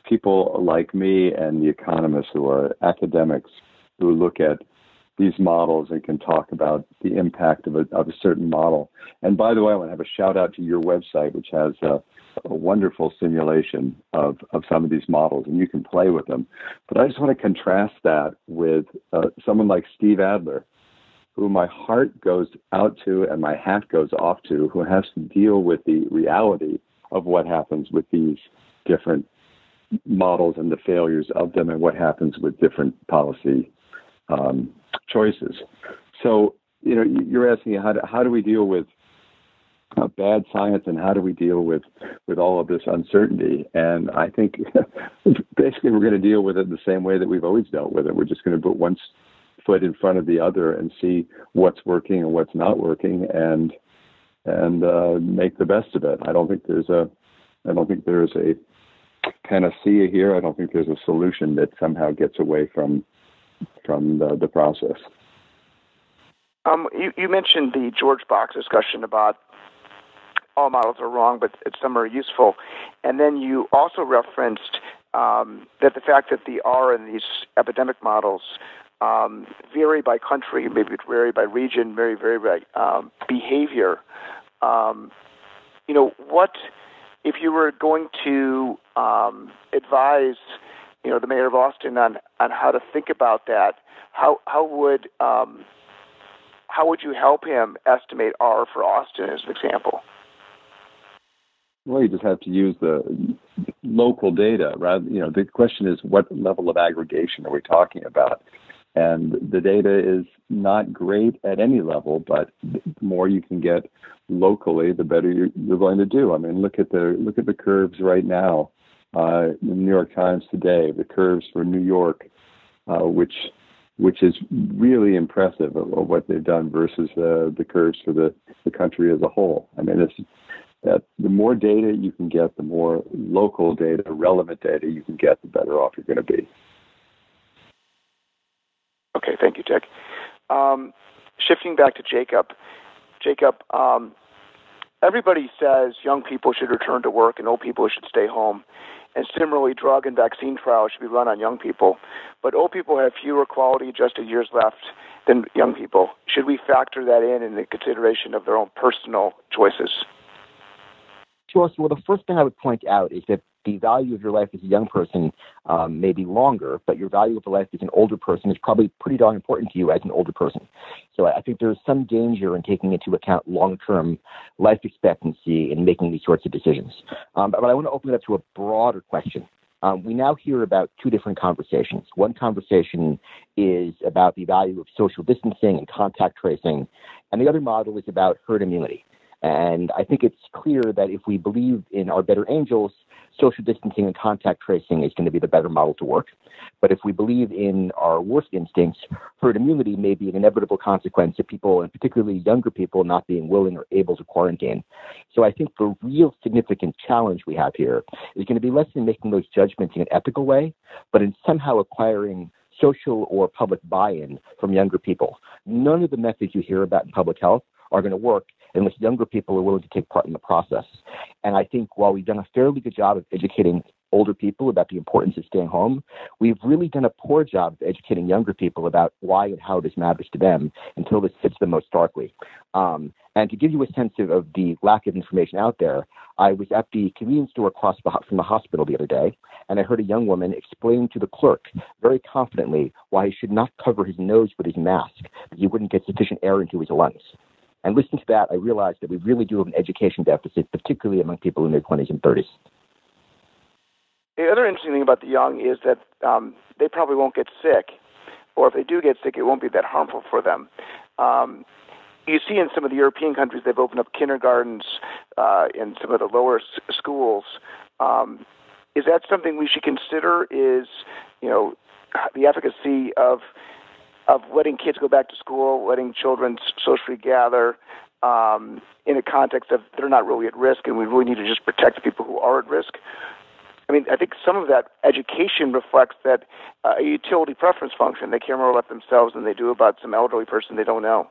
people like me and the economists who are academics who look at these models and can talk about the impact of a, of a certain model. And by the way, I want to have a shout out to your website, which has a, a wonderful simulation of, of some of these models, and you can play with them. But I just want to contrast that with uh, someone like Steve Adler, who my heart goes out to and my hat goes off to, who has to deal with the reality of what happens with these different models and the failures of them and what happens with different policy um, choices. So, you know, you're asking how do, how do we deal with uh, bad science and how do we deal with with all of this uncertainty? And I think basically we're going to deal with it the same way that we've always dealt with it. We're just going to put one foot in front of the other and see what's working and what's not working, and and uh, make the best of it. I don't think there's a I don't think there's a panacea here. I don't think there's a solution that somehow gets away from from the, the process. Um, you, you mentioned the George Box discussion about all models are wrong, but some are useful. And then you also referenced um, that the fact that the R in these epidemic models um, vary by country, maybe vary by region, vary vary by um, behavior. Um, you know, what if you were going to um, advise, you know, the mayor of Austin on on how to think about that? How how would um, how would you help him estimate R for Austin as an example? Well, you just have to use the local data, right? You know, the question is what level of aggregation are we talking about? And the data is not great at any level, but the more you can get locally, the better you're, you're going to do. I mean, look at the look at the curves right now. Uh, in the New York Times today, the curves for New York, uh, which which is really impressive of, of what they've done versus uh, the curves for the, the country as a whole. I mean, it's that the more data you can get, the more local data, relevant data you can get, the better off you're going to be. Okay, thank you, Dick. Um, shifting back to Jacob, Jacob, um, everybody says young people should return to work and old people should stay home. And similarly, drug and vaccine trials should be run on young people. But old people have fewer quality adjusted years left than young people. Should we factor that in in the consideration of their own personal choices? Sure. So, well, the first thing I would point out is that the value of your life as a young person um, may be longer, but your value of life as an older person is probably pretty darn important to you as an older person. So I think there's some danger in taking into account long-term life expectancy in making these sorts of decisions. Um, but, but I want to open it up to a broader question. Um, we now hear about two different conversations. One conversation is about the value of social distancing and contact tracing, and the other model is about herd immunity. And I think it's clear that if we believe in our better angels, social distancing and contact tracing is going to be the better model to work. But if we believe in our worst instincts, herd immunity may be an inevitable consequence of people, and particularly younger people, not being willing or able to quarantine. So I think the real significant challenge we have here is going to be less in making those judgments in an ethical way, but in somehow acquiring social or public buy in from younger people. None of the methods you hear about in public health are going to work unless younger people are willing to take part in the process. And I think while we've done a fairly good job of educating older people about the importance of staying home, we've really done a poor job of educating younger people about why and how this matters to them until this hits them most starkly. Um, and to give you a sense of, of, the lack of information out there, I was at the convenience store across from the hospital the other day, and I heard a young woman explain to the clerk very confidently why he should not cover his nose with his mask, that he wouldn't get sufficient air into his lungs. And listening to that, I realized that we really do have an education deficit, particularly among people in their 20s and 30s. The other interesting thing about the young is that um, they probably won't get sick, or if they do get sick, it won't be that harmful for them. Um, you see in some of the European countries, they've opened up kindergartens uh, in some of the lower s- schools. Um, is that something we should consider? Is you know the efficacy of of letting kids go back to school, letting children socially gather um, in a context of they're not really at risk, and we really need to just protect the people who are at risk. I mean, I think some of that education reflects that uh, a utility preference function. They care more about themselves than they do about some elderly person they don't know.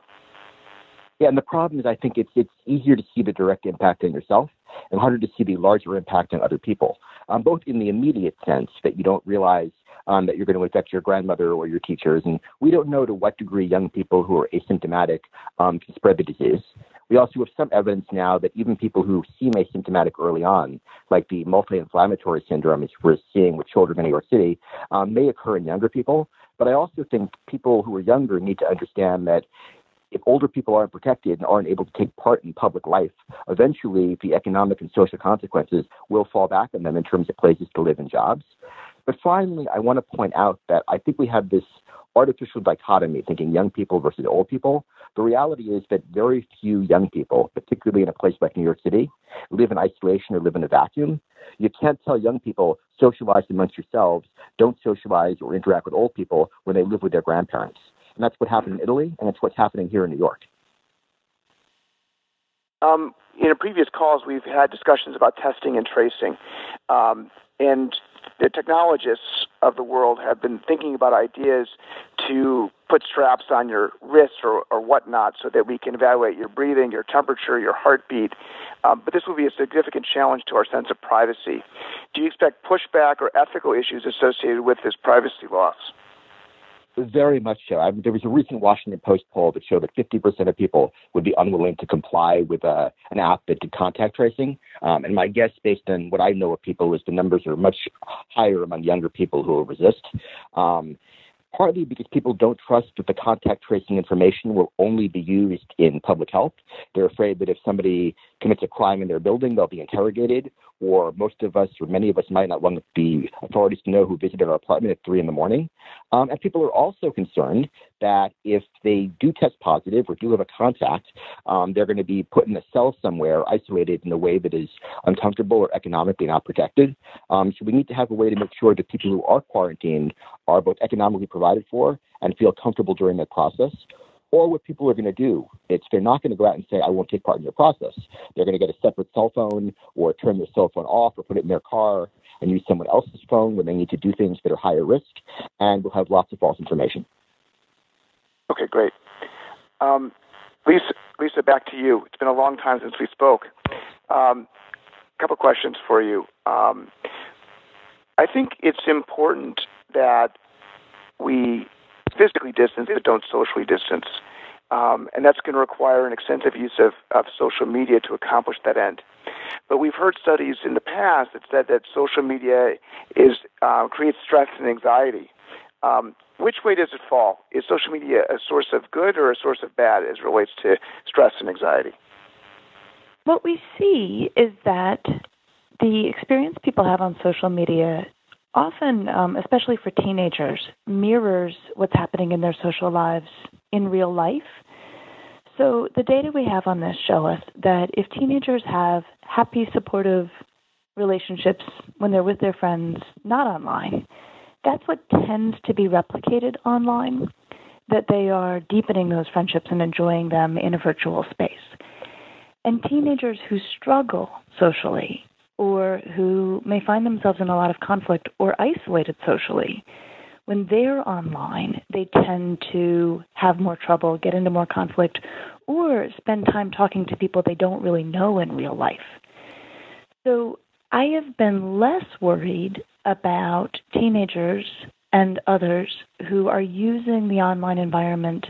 Yeah, and the problem is, I think it's it's easier to see the direct impact on yourself and harder to see the larger impact on other people. Um, both in the immediate sense that you don't realize um, that you're going to affect your grandmother or your teachers. And we don't know to what degree young people who are asymptomatic um, can spread the disease. We also have some evidence now that even people who seem asymptomatic early on, like the multi-inflammatory syndrome, which we're seeing with children in New York City, um, may occur in younger people. But I also think people who are younger need to understand that if older people aren't protected and aren't able to take part in public life, eventually the economic and social consequences will fall back on them in terms of places to live and jobs. But finally, I want to point out that I think we have this artificial dichotomy, thinking young people versus old people. The reality is that very few young people, particularly in a place like New York City, live in isolation or live in a vacuum. You can't tell young people socialize amongst yourselves, don't socialize or interact with old people when they live with their grandparents. And that's what happened in Italy, and it's what's happening here in New York. Um, in previous calls, we've had discussions about testing and tracing. Um, and the technologists of the world have been thinking about ideas to put straps on your wrists or, or whatnot so that we can evaluate your breathing, your temperature, your heartbeat. Um, but this will be a significant challenge to our sense of privacy. Do you expect pushback or ethical issues associated with this privacy loss? Very much so. I mean, there was a recent Washington Post poll that showed that 50% of people would be unwilling to comply with uh, an app that did contact tracing. Um, and my guess, based on what I know of people, is the numbers are much higher among younger people who will resist. Um, partly because people don't trust that the contact tracing information will only be used in public health. They're afraid that if somebody commits a crime in their building, they'll be interrogated, or most of us, or many of us, might not want the authorities to know who visited our apartment at three in the morning. Um, and people are also concerned that if they do test positive or do have a contact, um, they're going to be put in a cell somewhere, isolated in a way that is uncomfortable or economically not protected. Um, so we need to have a way to make sure that people who are quarantined are both economically provided for and feel comfortable during that process. Or what people are going to do, it's they're not going to go out and say, I won't take part in your process. They're going to get a separate cell phone or turn their cell phone off or put it in their car and use someone else's phone when they need to do things that are higher risk, and we'll have lots of false information. Okay, great. Um, Lisa, Lisa, back to you. It's been a long time since we spoke. A um, couple questions for you. Um, I think it's important that we physically distance but don't socially distance. Um, and that's going to require an extensive use of, of social media to accomplish that end. But we've heard studies in the past that said that social media is uh, creates stress and anxiety. Um, which way does it fall? Is social media a source of good or a source of bad as relates to stress and anxiety? What we see is that the experience people have on social media often, um, especially for teenagers, mirrors what's happening in their social lives in real life. So the data we have on this show us that if teenagers have happy, supportive relationships when they're with their friends, not online, that's what tends to be replicated online, that they are deepening those friendships and enjoying them in a virtual space. And teenagers who struggle socially or who may find themselves in a lot of conflict or isolated socially, when they're online, they tend to have more trouble, get into more conflict, or spend time talking to people they don't really know in real life. So I have been less worried about teenagers and others who are using the online environment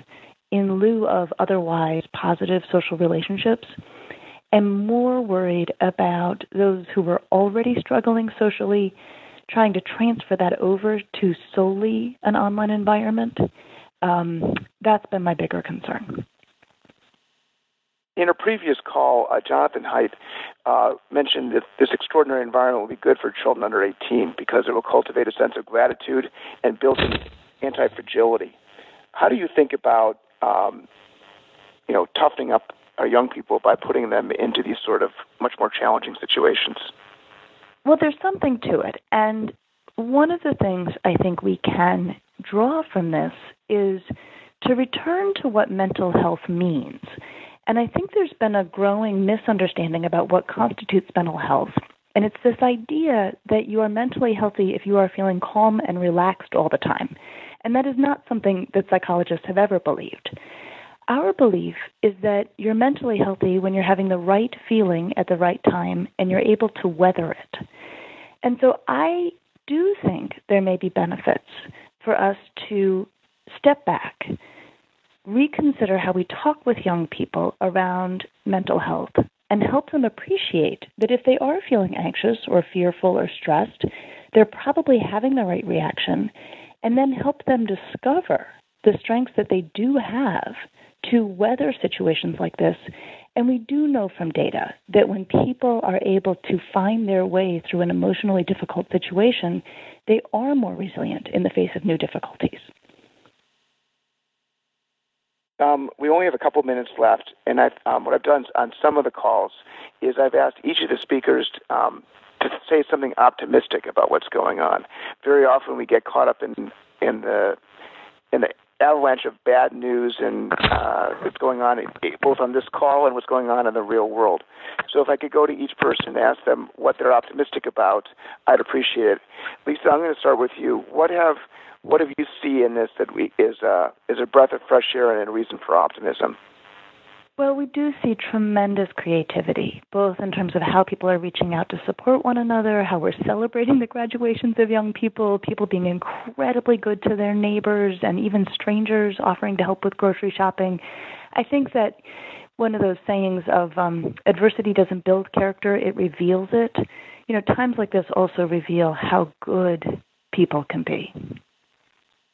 in lieu of otherwise positive social relationships and more worried about those who were already struggling socially trying to transfer that over to solely an online environment, um, that's been my bigger concern. In a previous call, uh, Jonathan Haidt uh, mentioned that this extraordinary environment will be good for children under 18 because it will cultivate a sense of gratitude and build anti fragility. How do you think about, um, you know, toughening up our young people by putting them into these sort of much more challenging situations? Well, there's something to it. And one of the things I think we can draw from this is to return to what mental health means. And I think there's been a growing misunderstanding about what constitutes mental health. And it's this idea that you are mentally healthy if you are feeling calm and relaxed all the time. And that is not something that psychologists have ever believed. Our belief is that you're mentally healthy when you're having the right feeling at the right time and you're able to weather it. And so I do think there may be benefits for us to step back, reconsider how we talk with young people around mental health, and help them appreciate that if they are feeling anxious or fearful or stressed, they're probably having the right reaction, and then help them discover the strengths that they do have to weather situations like this. And we do know from data that when people are able to find their way through an emotionally difficult situation, they are more resilient in the face of new difficulties. Um, we only have a couple minutes left, and I've, um, what I've done on some of the calls is I've asked each of the speakers um, to say something optimistic about what's going on. Very often we get caught up in in the in the avalanche of bad news and uh, what's going on both on this call and what's going on in the real world. So if I could go to each person and ask them what they're optimistic about, I'd appreciate it. Lisa, I'm going to start with you. What have what have you see in this that we, is uh, is a breath of fresh air and a reason for optimism? Well, we do see tremendous creativity, both in terms of how people are reaching out to support one another, how we're celebrating the graduations of young people, people being incredibly good to their neighbors, and even strangers offering to help with grocery shopping. I think that one of those sayings of um, adversity doesn't build character, it reveals it. You know, times like this also reveal how good people can be.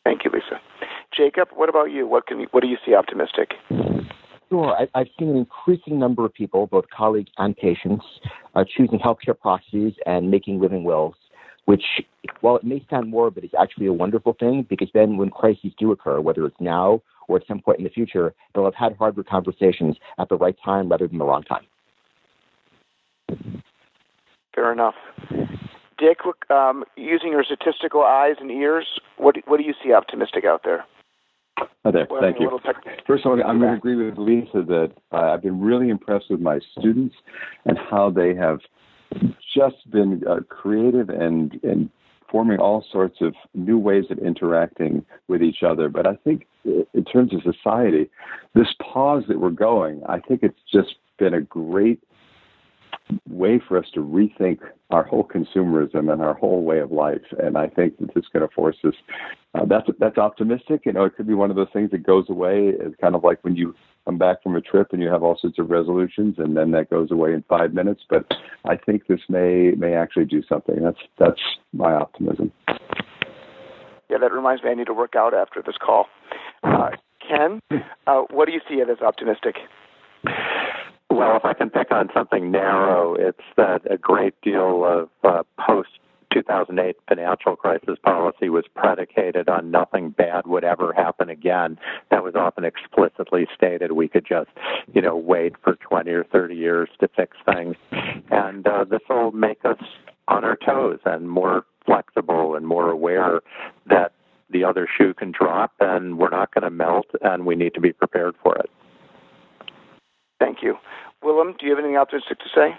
Thank you, Lisa. Jacob, what about you? What can you, what do you see optimistic? Sure. I, have seen an increasing number of people, both colleagues and patients, uh, choosing healthcare proxies and making living wills, which, while it may sound morbid, is actually a wonderful thing because then when crises do occur, whether it's now or at some point in the future, they'll have had harder conversations at the right time rather than the wrong time. Fair enough. Dick, um, using your statistical eyes and ears, what what do you see optimistic out there? Hi there. Well, Thank you. First of all, I'm going to agree with Lisa that uh, I've been really impressed with my students and how they have just been uh, creative and and forming all sorts of new ways of interacting with each other. But I think in terms of society, this pause that we're going, I think it's just been a great way for us to rethink our whole consumerism and our whole way of life. And I think that it's going to force us. Uh, that's that's optimistic. You know, it could be one of those things that goes away. It's kind of like when you come back from a trip and you have all sorts of resolutions, and then that goes away in five minutes. But I think this may may actually do something. That's that's my optimism. Yeah, that reminds me. I need to work out after this call. Uh, Ken, uh, what do you see as optimistic? Well, if I can pick on something narrow, it's that a great deal of uh, post 2008 financial crisis policy was predicated on nothing bad would ever happen again. That was often explicitly stated. We could just, you know, wait for 20 or 30 years to fix things. And uh, this will make us on our toes and more flexible and more aware that the other shoe can drop and we're not going to melt and we need to be prepared for it. Thank you. Willem, do you have anything optimistic to say?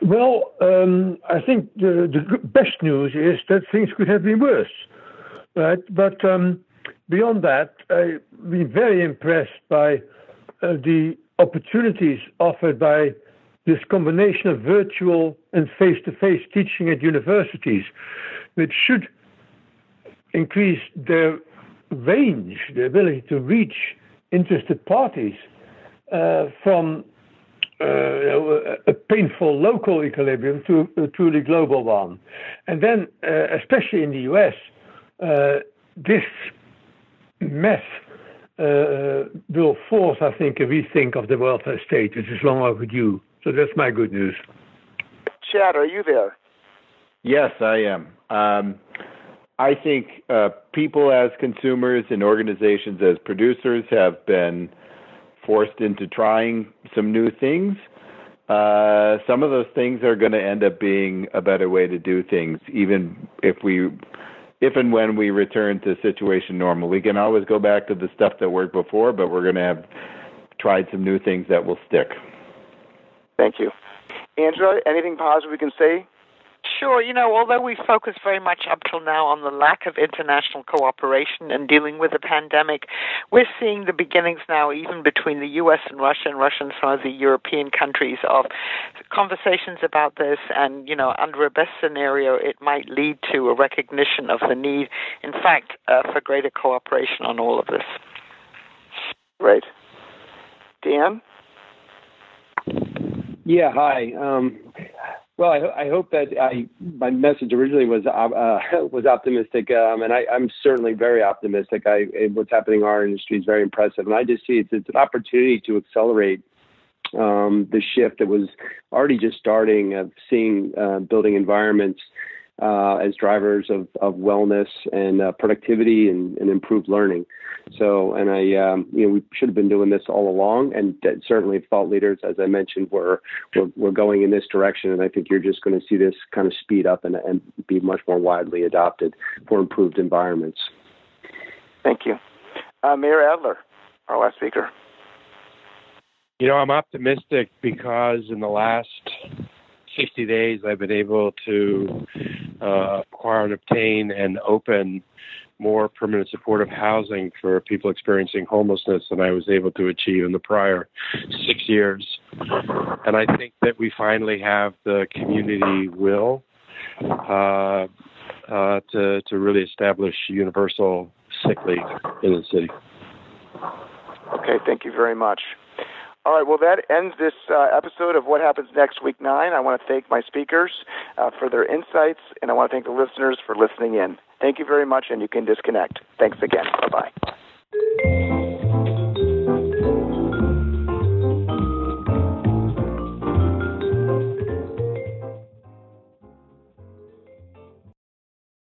Well, um, I think the, the best news is that things could have been worse, right? But um, beyond that, I've been very impressed by uh, the opportunities offered by this combination of virtual and face to face teaching at universities, which should increase their range, the ability to reach interested parties uh, from uh, a painful local equilibrium to a truly global one. And then, uh, especially in the US, uh, this mess uh, will force, I think, a rethink of the welfare state, which is long overdue. So that's my good news. Chad, are you there? Yes, I am. Um, I think uh, people as consumers and organizations as producers have been forced into trying some new things. Uh, some of those things are going to end up being a better way to do things, even if we, if and when we return to situation normal. We can always go back to the stuff that worked before, but we're going to have tried some new things that will stick. Thank you. Angela, anything positive we can say Sure. You know, although we focus very much up till now on the lack of international cooperation in dealing with the pandemic, we're seeing the beginnings now, even between the U.S. and Russia and Russia and some of the European countries, of conversations about this. And, you know, under a best scenario, it might lead to a recognition of the need, in fact, uh, for greater cooperation on all of this. Right. Dan? Yeah, hi. Um, well, I, I hope that I, my message originally was uh, was optimistic, um, and I, am certainly very optimistic. I, what's happening in our industry is very impressive, and I just see it's, it's an opportunity to accelerate um, the shift that was already just starting of seeing uh, building environments uh, as drivers of, of wellness and uh, productivity and, and, improved learning. So, and I, um, you know, we should have been doing this all along, and certainly thought leaders, as I mentioned, were, were, were going in this direction. And I think you're just going to see this kind of speed up and, and be much more widely adopted for improved environments. Thank you, uh, Mayor Adler, our last speaker. You know, I'm optimistic because in the last 60 days, I've been able to uh, acquire and obtain and open more permanent supportive housing for people experiencing homelessness than I was able to achieve in the prior six years. And I think that we finally have the community will uh, uh, to to really establish universal sick leave in the city. Okay, thank you very much. All right, well, that ends this uh, episode of What Happens Next Week 9. I want to thank my speakers, uh, for their insights, and I want to thank the listeners for listening in. Thank you very much, and you can disconnect. Thanks again. Bye bye.